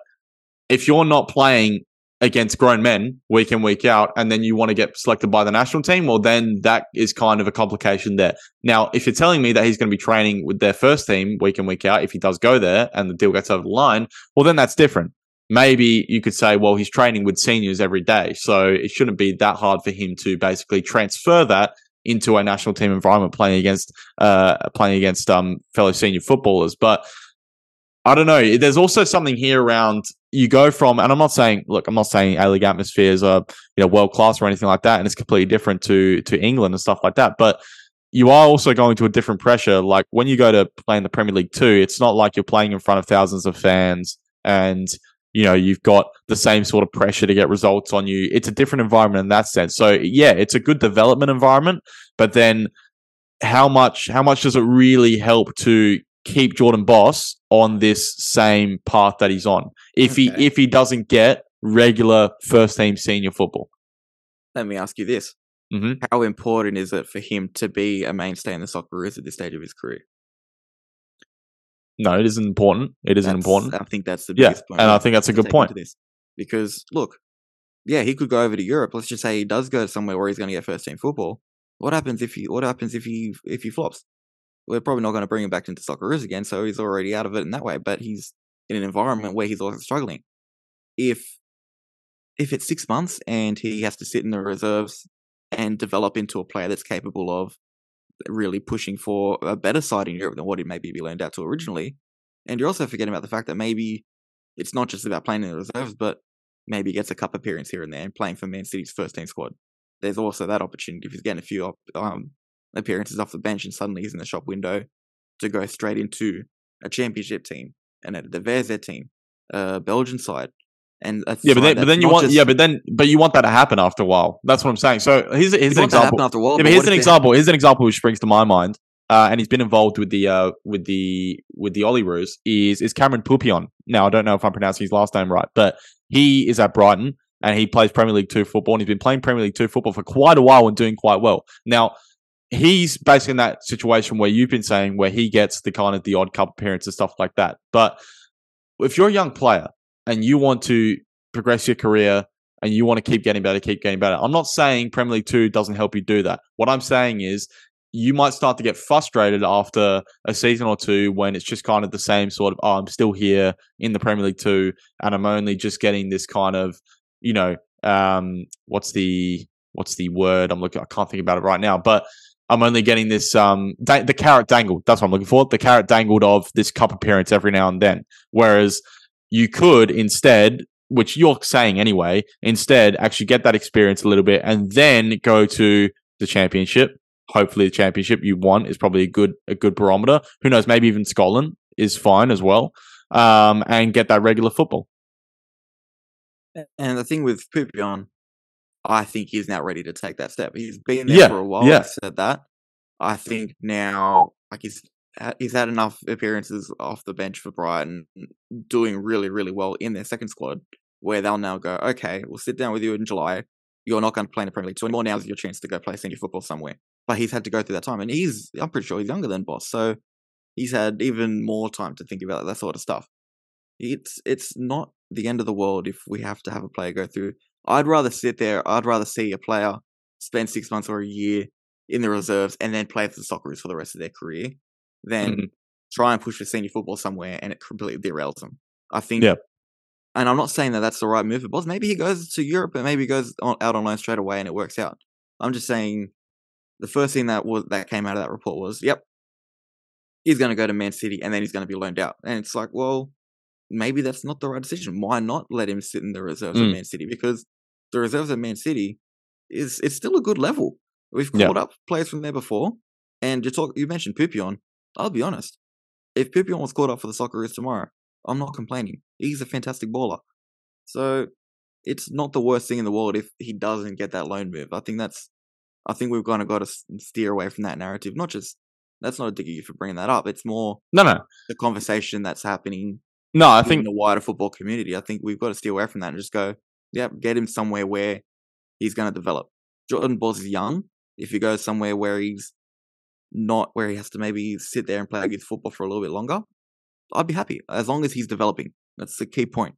if you're not playing against grown men week in week out, and then you want to get selected by the national team, well, then that is kind of a complication there. Now, if you're telling me that he's going to be training with their first team week in, week out, if he does go there and the deal gets over the line, well, then that's different. Maybe you could say, well, he's training with seniors every day. So it shouldn't be that hard for him to basically transfer that into a national team environment playing against uh playing against um fellow senior footballers. But I don't know. There's also something here around you go from, and I'm not saying, look, I'm not saying A League atmospheres are you know world class or anything like that, and it's completely different to to England and stuff like that. But you are also going to a different pressure. Like when you go to play in the Premier League too, it's not like you're playing in front of thousands of fans and you know you've got the same sort of pressure to get results on you. It's a different environment in that sense. So yeah, it's a good development environment, but then how much how much does it really help to keep Jordan Bos on this same path that he's on if he if he doesn't get regular first team senior football? Let me ask you this. Mhm. How important is it for him to be a mainstay in the Socceroos at this stage of his career? No, it isn't important. It isn't That's- important. I think that's the Yeah, biggest point. and I think that's a good point. This. Because look, yeah, he could go over to Europe. Let's just say he does go somewhere where he's going to get first team football. What happens if he? What happens if he if he flops? We're probably not going to bring him back into Socceroos again, so he's already out of it in that way. But he's in an environment where he's also struggling. If if it's six months and he has to sit in the reserves and develop into a player that's capable of really pushing for a better side in Europe than what he maybe be loaned out to originally, and you're also forgetting about the fact that maybe it's not just about playing in the reserves, but maybe gets a cup appearance here and there and playing for Man City's first team squad. There's also that opportunity if he's getting a few um, appearances off the bench and suddenly he's in the shop window to go straight into a championship team and a the Verze team, a Belgian side. And Yeah, but then, but then you want just- yeah, but then but you want that to happen after a while. That's what I'm saying. So here's here's an example. after a while, Yeah, here's an example. Here's an example which springs to my mind. Uh, and he's been involved with the uh, with the with the Olyroos is is Cameron Peupion. Now I don't know if I'm pronouncing his last name right, but he is at Brighton and he plays Premier League Two football and he's been playing Premier League Two football for quite a while and doing quite well. Now he's basically in that situation where you've been saying where he gets the kind of the odd cup appearance and stuff like that. But if you're a young player and you want to progress your career and you want to keep getting better, keep getting better. I'm not saying Premier League 2 doesn't help you do that. What I'm saying is you might start to get frustrated after a season or two when it's just kind of the same sort of, oh, I'm still here in the Premier League 2 and I'm only just getting this kind of, you know, um, what's the what's the word I'm looking I can't think about it right now, but I'm only getting this um da- the carrot dangled. That's what I'm looking for. The carrot dangled of this cup appearance every now and then. Whereas you could instead, which you're saying anyway, instead actually get that experience a little bit and then go to the championship. Hopefully, the championship you want is probably a good a good barometer. Who knows? Maybe even Scotland is fine as well, um, and get that regular football. And the thing with Peupion, I think he's now ready to take that step. He's been there Yeah, for a while. yeah. I said that. I think now, like he's he's had enough appearances off the bench for Brighton, doing really really well in their second squad, where they'll now go, okay, we'll sit down with you in July. You're not going to play in the Premier League two anymore. Now's your chance to go play senior football somewhere. But he's had to go through that time, and he's I'm pretty sure he's younger than Bos, so he's had even more time to think about that sort of stuff. It's it's not the end of the world if we have to have a player go through. I'd rather sit there. I'd rather see a player spend six months or a year in the reserves and then play for the Socceroos for the rest of their career than Mhm. try and push for senior football somewhere and it completely derails them. I think. Yeah. And I'm not saying that that's the right move for Bos. Maybe he goes to Europe, but maybe he goes on, out on loan straight away and it works out. I'm just saying the first thing that was that came out of that report was, yep, he's going to go to Man City and then he's going to be loaned out. And it's like, well, maybe that's not the right decision. Why not let him sit in the reserves Mm. at Man City? Because the reserves of Man City is it's still a good level. We've Yeah. called up players from there before, and you talk. You mentioned Peupion. I'll be honest. If Peupion was called up for the Socceroos tomorrow, I'm not complaining. He's a fantastic baller. So it's not the worst thing in the world if he doesn't get that loan move. I think that's. I think we've kind of got to steer away from that narrative. Not just that's not a dig at you for bringing that up. It's more No, no, the conversation that's happening no. I think the wider football community. I think we've got to steer away from that and just go, yeah, get him somewhere where he's going to develop. Jordan Bos is young. If he goes somewhere where he's not, where he has to maybe sit there and play youth football for a little bit longer, I'd be happy as long as he's developing. That's the key point.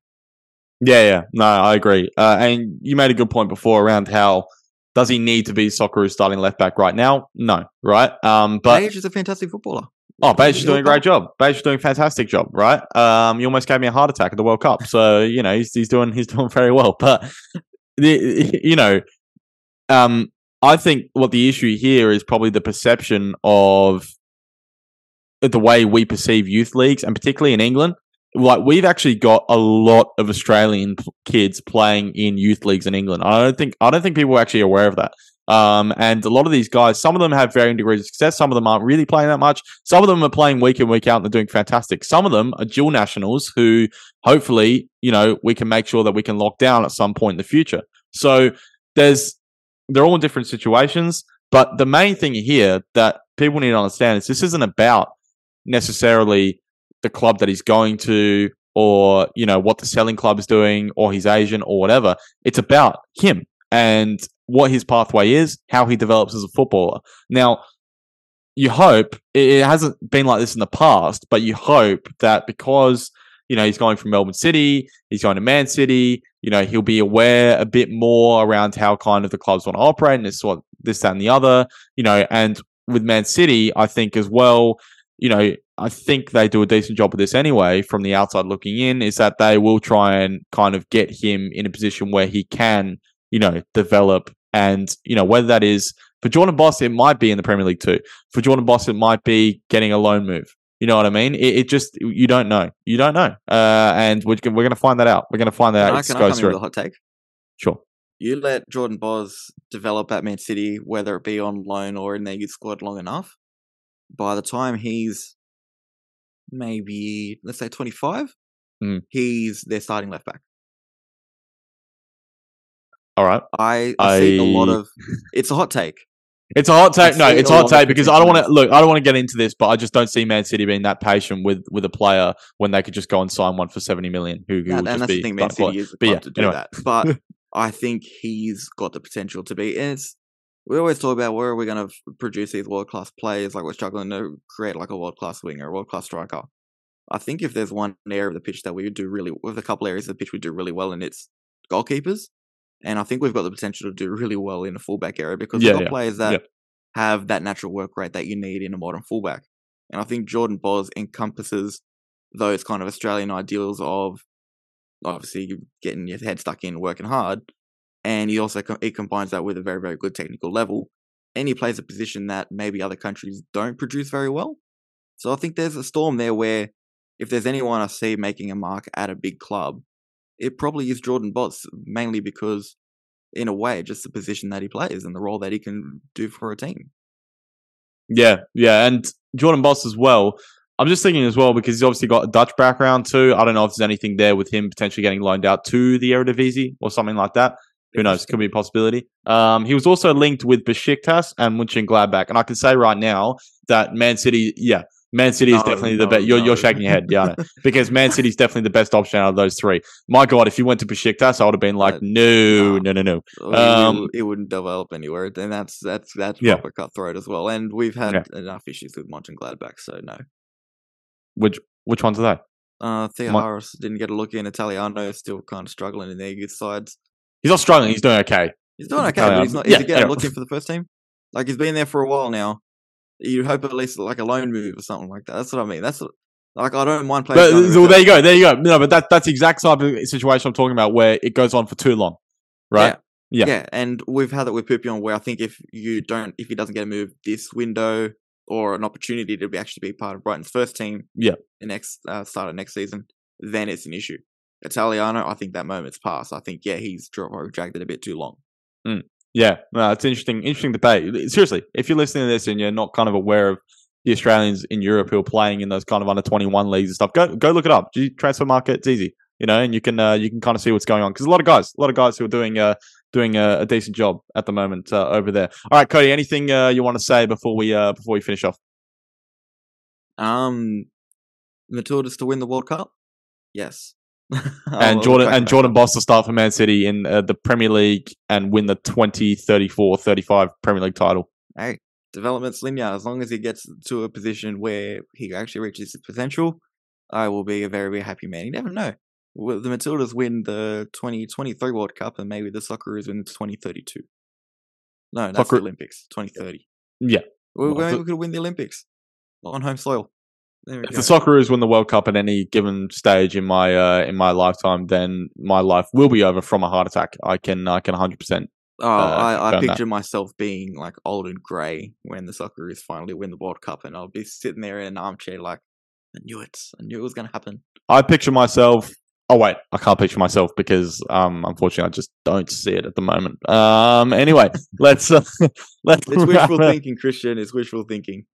Yeah, yeah. No, I agree. Uh, and you made a good point before around how does he need to be Socceroos starting left back right now? No, right? Um, but Page is a fantastic footballer. oh, Behich is doing a great job. Behich is doing a fantastic job, right? Um, he almost gave me a heart attack at the World Cup. So you know he's he's doing he's doing very well. But the you know, um, I think what the issue here is probably the perception of the way we perceive youth leagues, and particularly in England. Like we've actually got a lot of Australian kids playing in youth leagues in England. I don't think I don't think people are actually aware of that. Um, and a lot of these guys, some of them have varying degrees of success. Some of them aren't really playing that much. Some of them are playing week in week out and they're doing fantastic. Some of them are dual nationals who, hopefully, you know, we can make sure that we can lock down at some point in the future. So there's they're all in different situations. But the main thing here that people need to understand is this isn't about necessarily the club that he's going to or, you know, what the selling club is doing or he's Asian or whatever. It's about him and what his pathway is, how he develops as a footballer. Now, you hope it hasn't been like this in the past, but you hope that because you know he's going from Melbourne City, he's going to Man City, you know he'll be aware a bit more around how kind of the clubs want to operate and this what this that and the other, you know, and with Man City, I think as well, you know, I think they do a decent job of this anyway from the outside looking in, is that they will try and kind of get him in a position where he can, you know, develop and, you know, whether that is for Jordan Bos, it might be in the Premier League too. For Jordan Bos, it might be getting a loan move. You know what I mean? It, it just, you don't know. You don't know. Uh, and we're, we're going to find that out. We're going to find that Can out. I, can I come through. with a hot take? Sure. You let Jordan Bos develop at Man City, whether it be on loan or in their youth squad, long enough. By the time he's maybe, let's say, 25, Mm. he's their starting left back. All right. I, I see a lot of. It's a hot take. It's a hot take. No, it's a hot take because I don't want to look. I don't want to get into this, but I just don't see Man City being that patient with with a player when they could just go and sign one for seventy million. Who, who will and just that's be the thing, Man City is But club yeah, to do anyway. that. But I think he's got the potential to be. And it's we always talk about where are we going to produce these world class players? Like we're struggling to create like a world class winger, a world class striker. I think if there's one area of the pitch that we would do really, with a couple areas of the pitch we do really well, and it's goalkeepers. And I think we've got the potential to do really well in the fullback area because Yeah, we've got yeah, players that yeah. have that natural work rate that you need in a modern fullback. And I think Jordan Bos encompasses those kind of Australian ideals of obviously getting your head stuck in, working hard, and he also he combines that with a very very good technical level. and he plays a position that maybe other countries don't produce very well. So I think there's a storm there where if there's anyone I see making a mark at a big club, it probably is Jordan Bos, mainly because, in a way, just the position that he plays and the role that he can do for a team. Yeah, yeah, and Jordan Bos as well. I'm just thinking as well because he's obviously got a Dutch background too. I don't know if there's anything there with him potentially getting loaned out to the Eredivisie or something like that. Who knows? Could be a possibility. Um, he was also linked with Besiktas and Mönchengladbach, and I can say right now that Man City, yeah, Man City is No, definitely the no, best. You're, no. you're shaking your head, yeah, because Man City is definitely the best option out of those three. My God, if you went to Besiktas, I would have been like, Uh, no, no, no, no. It- Um, it, wouldn't develop anywhere, and that's that's that's Yeah. proper cutthroat as well. And we've had Yeah. enough issues with Mönchengladbach, so no. Which which ones are they? Uh, Theo Mon- Harris didn't get a look in. Italiano is still kind of struggling in their youth sides. He's not struggling. He's doing okay. He's doing okay, Italiano. but he's not. Yeah, Is he getting yeah. a look in for the first team? Like he's been there for a while now. You hope at least like a loan move or something like that. That's what I mean. That's what, like I don't mind playing. But, well, there you go. There you go. No, but that that's the exact type of situation I'm talking about where it goes on for too long, right? Yeah. Yeah. and we've had that with Peupion where I think if you don't, if he doesn't get a move this window or an opportunity to be actually be part of Brighton's first team, Yeah. the next uh, start of next season, then it's an issue. Italiano, I think that moment's passed. I think yeah, he's dra- dragged it a bit too long. Yeah, no, it's interesting. Interesting debate. Seriously, if you're listening to this and you're not kind of aware of the Australians in Europe who are playing in those kind of under 21 leagues and stuff, go go look it up. Transfer market, it's easy, you know, and you can uh, you can kind of see what's going on because a lot of guys, a lot of guys who are doing uh doing a, a decent job at the moment uh, over there. All right, Cody, anything uh, you want to say before we uh before we finish off? Um, Matildas to win the World Cup, yes. and Jordan and Jordan Bos to start for Man City in uh, the Premier League and win the 20, 34, 35 Premier League title. hey, development's linear. As long as he gets to a position where he actually reaches his potential, I will be a very, very happy man. You never know. Will the Matildas win the 2023 World Cup and maybe the Socceroos win the 2032? No, that's Soccer- the Olympics, 2030. Yeah. Well, maybe we could win the Olympics on home soil. If go. the Socceroos win the World Cup at any given stage in my uh, in my lifetime, then my life will be over from a heart attack. I can I can 100. percent oh, uh, I, I done that. picture myself being like old and grey when the Socceroos finally win the World Cup, and I'll be sitting there in an armchair like, I knew it. I knew it was going to happen. I picture myself. Oh wait, I can't picture myself because um unfortunately I just don't see it at the moment. Um anyway, let's uh, let's It's wishful thinking, Christian. It's wishful thinking.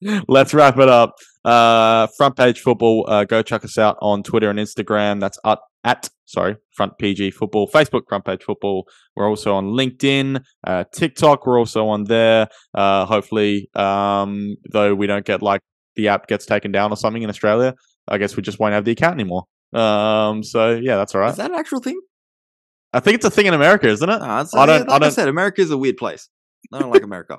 let's wrap it up. Uh, front page football. Uh, go check us out on Twitter and Instagram. That's at, at sorry, front PG football. Facebook front page football. We're also on LinkedIn, uh, TikTok. We're also on there. Uh, hopefully, um, though we don't get like the app gets taken down or something in Australia. I guess we just won't have the account anymore. Um, so yeah, that's all right. Is that an actual thing? I think it's a thing in America, isn't it? It's- I don't- I like I, don't- said, America's a weird place. I don't like America.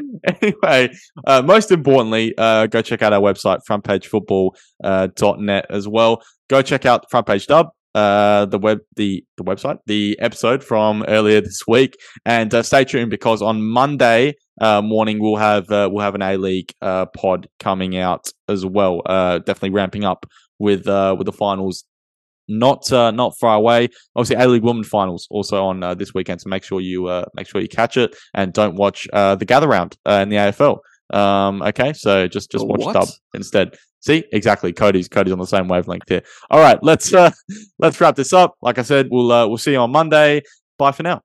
anyway, uh, most importantly, uh, go check out our website, frontpagefootball.net uh, as well. Go check out Front Page Dub, uh, the web, the the website, the episode from earlier this week, and uh, stay tuned because on Monday uh, morning we'll have we'll have an A League pod coming out as well. Definitely ramping up with with the finals. Not uh, not far away. Obviously, A League Women finals also on uh, this weekend. So make sure you uh, make sure you catch it and don't watch uh, the gather round uh, in the AFL. Um, okay, so just just watch what? dub instead. See, exactly. Cody's Cody's on the same wavelength here. All right, let's uh, let's wrap this up. Like I said, we'll uh, we'll see you on Monday. Bye for now.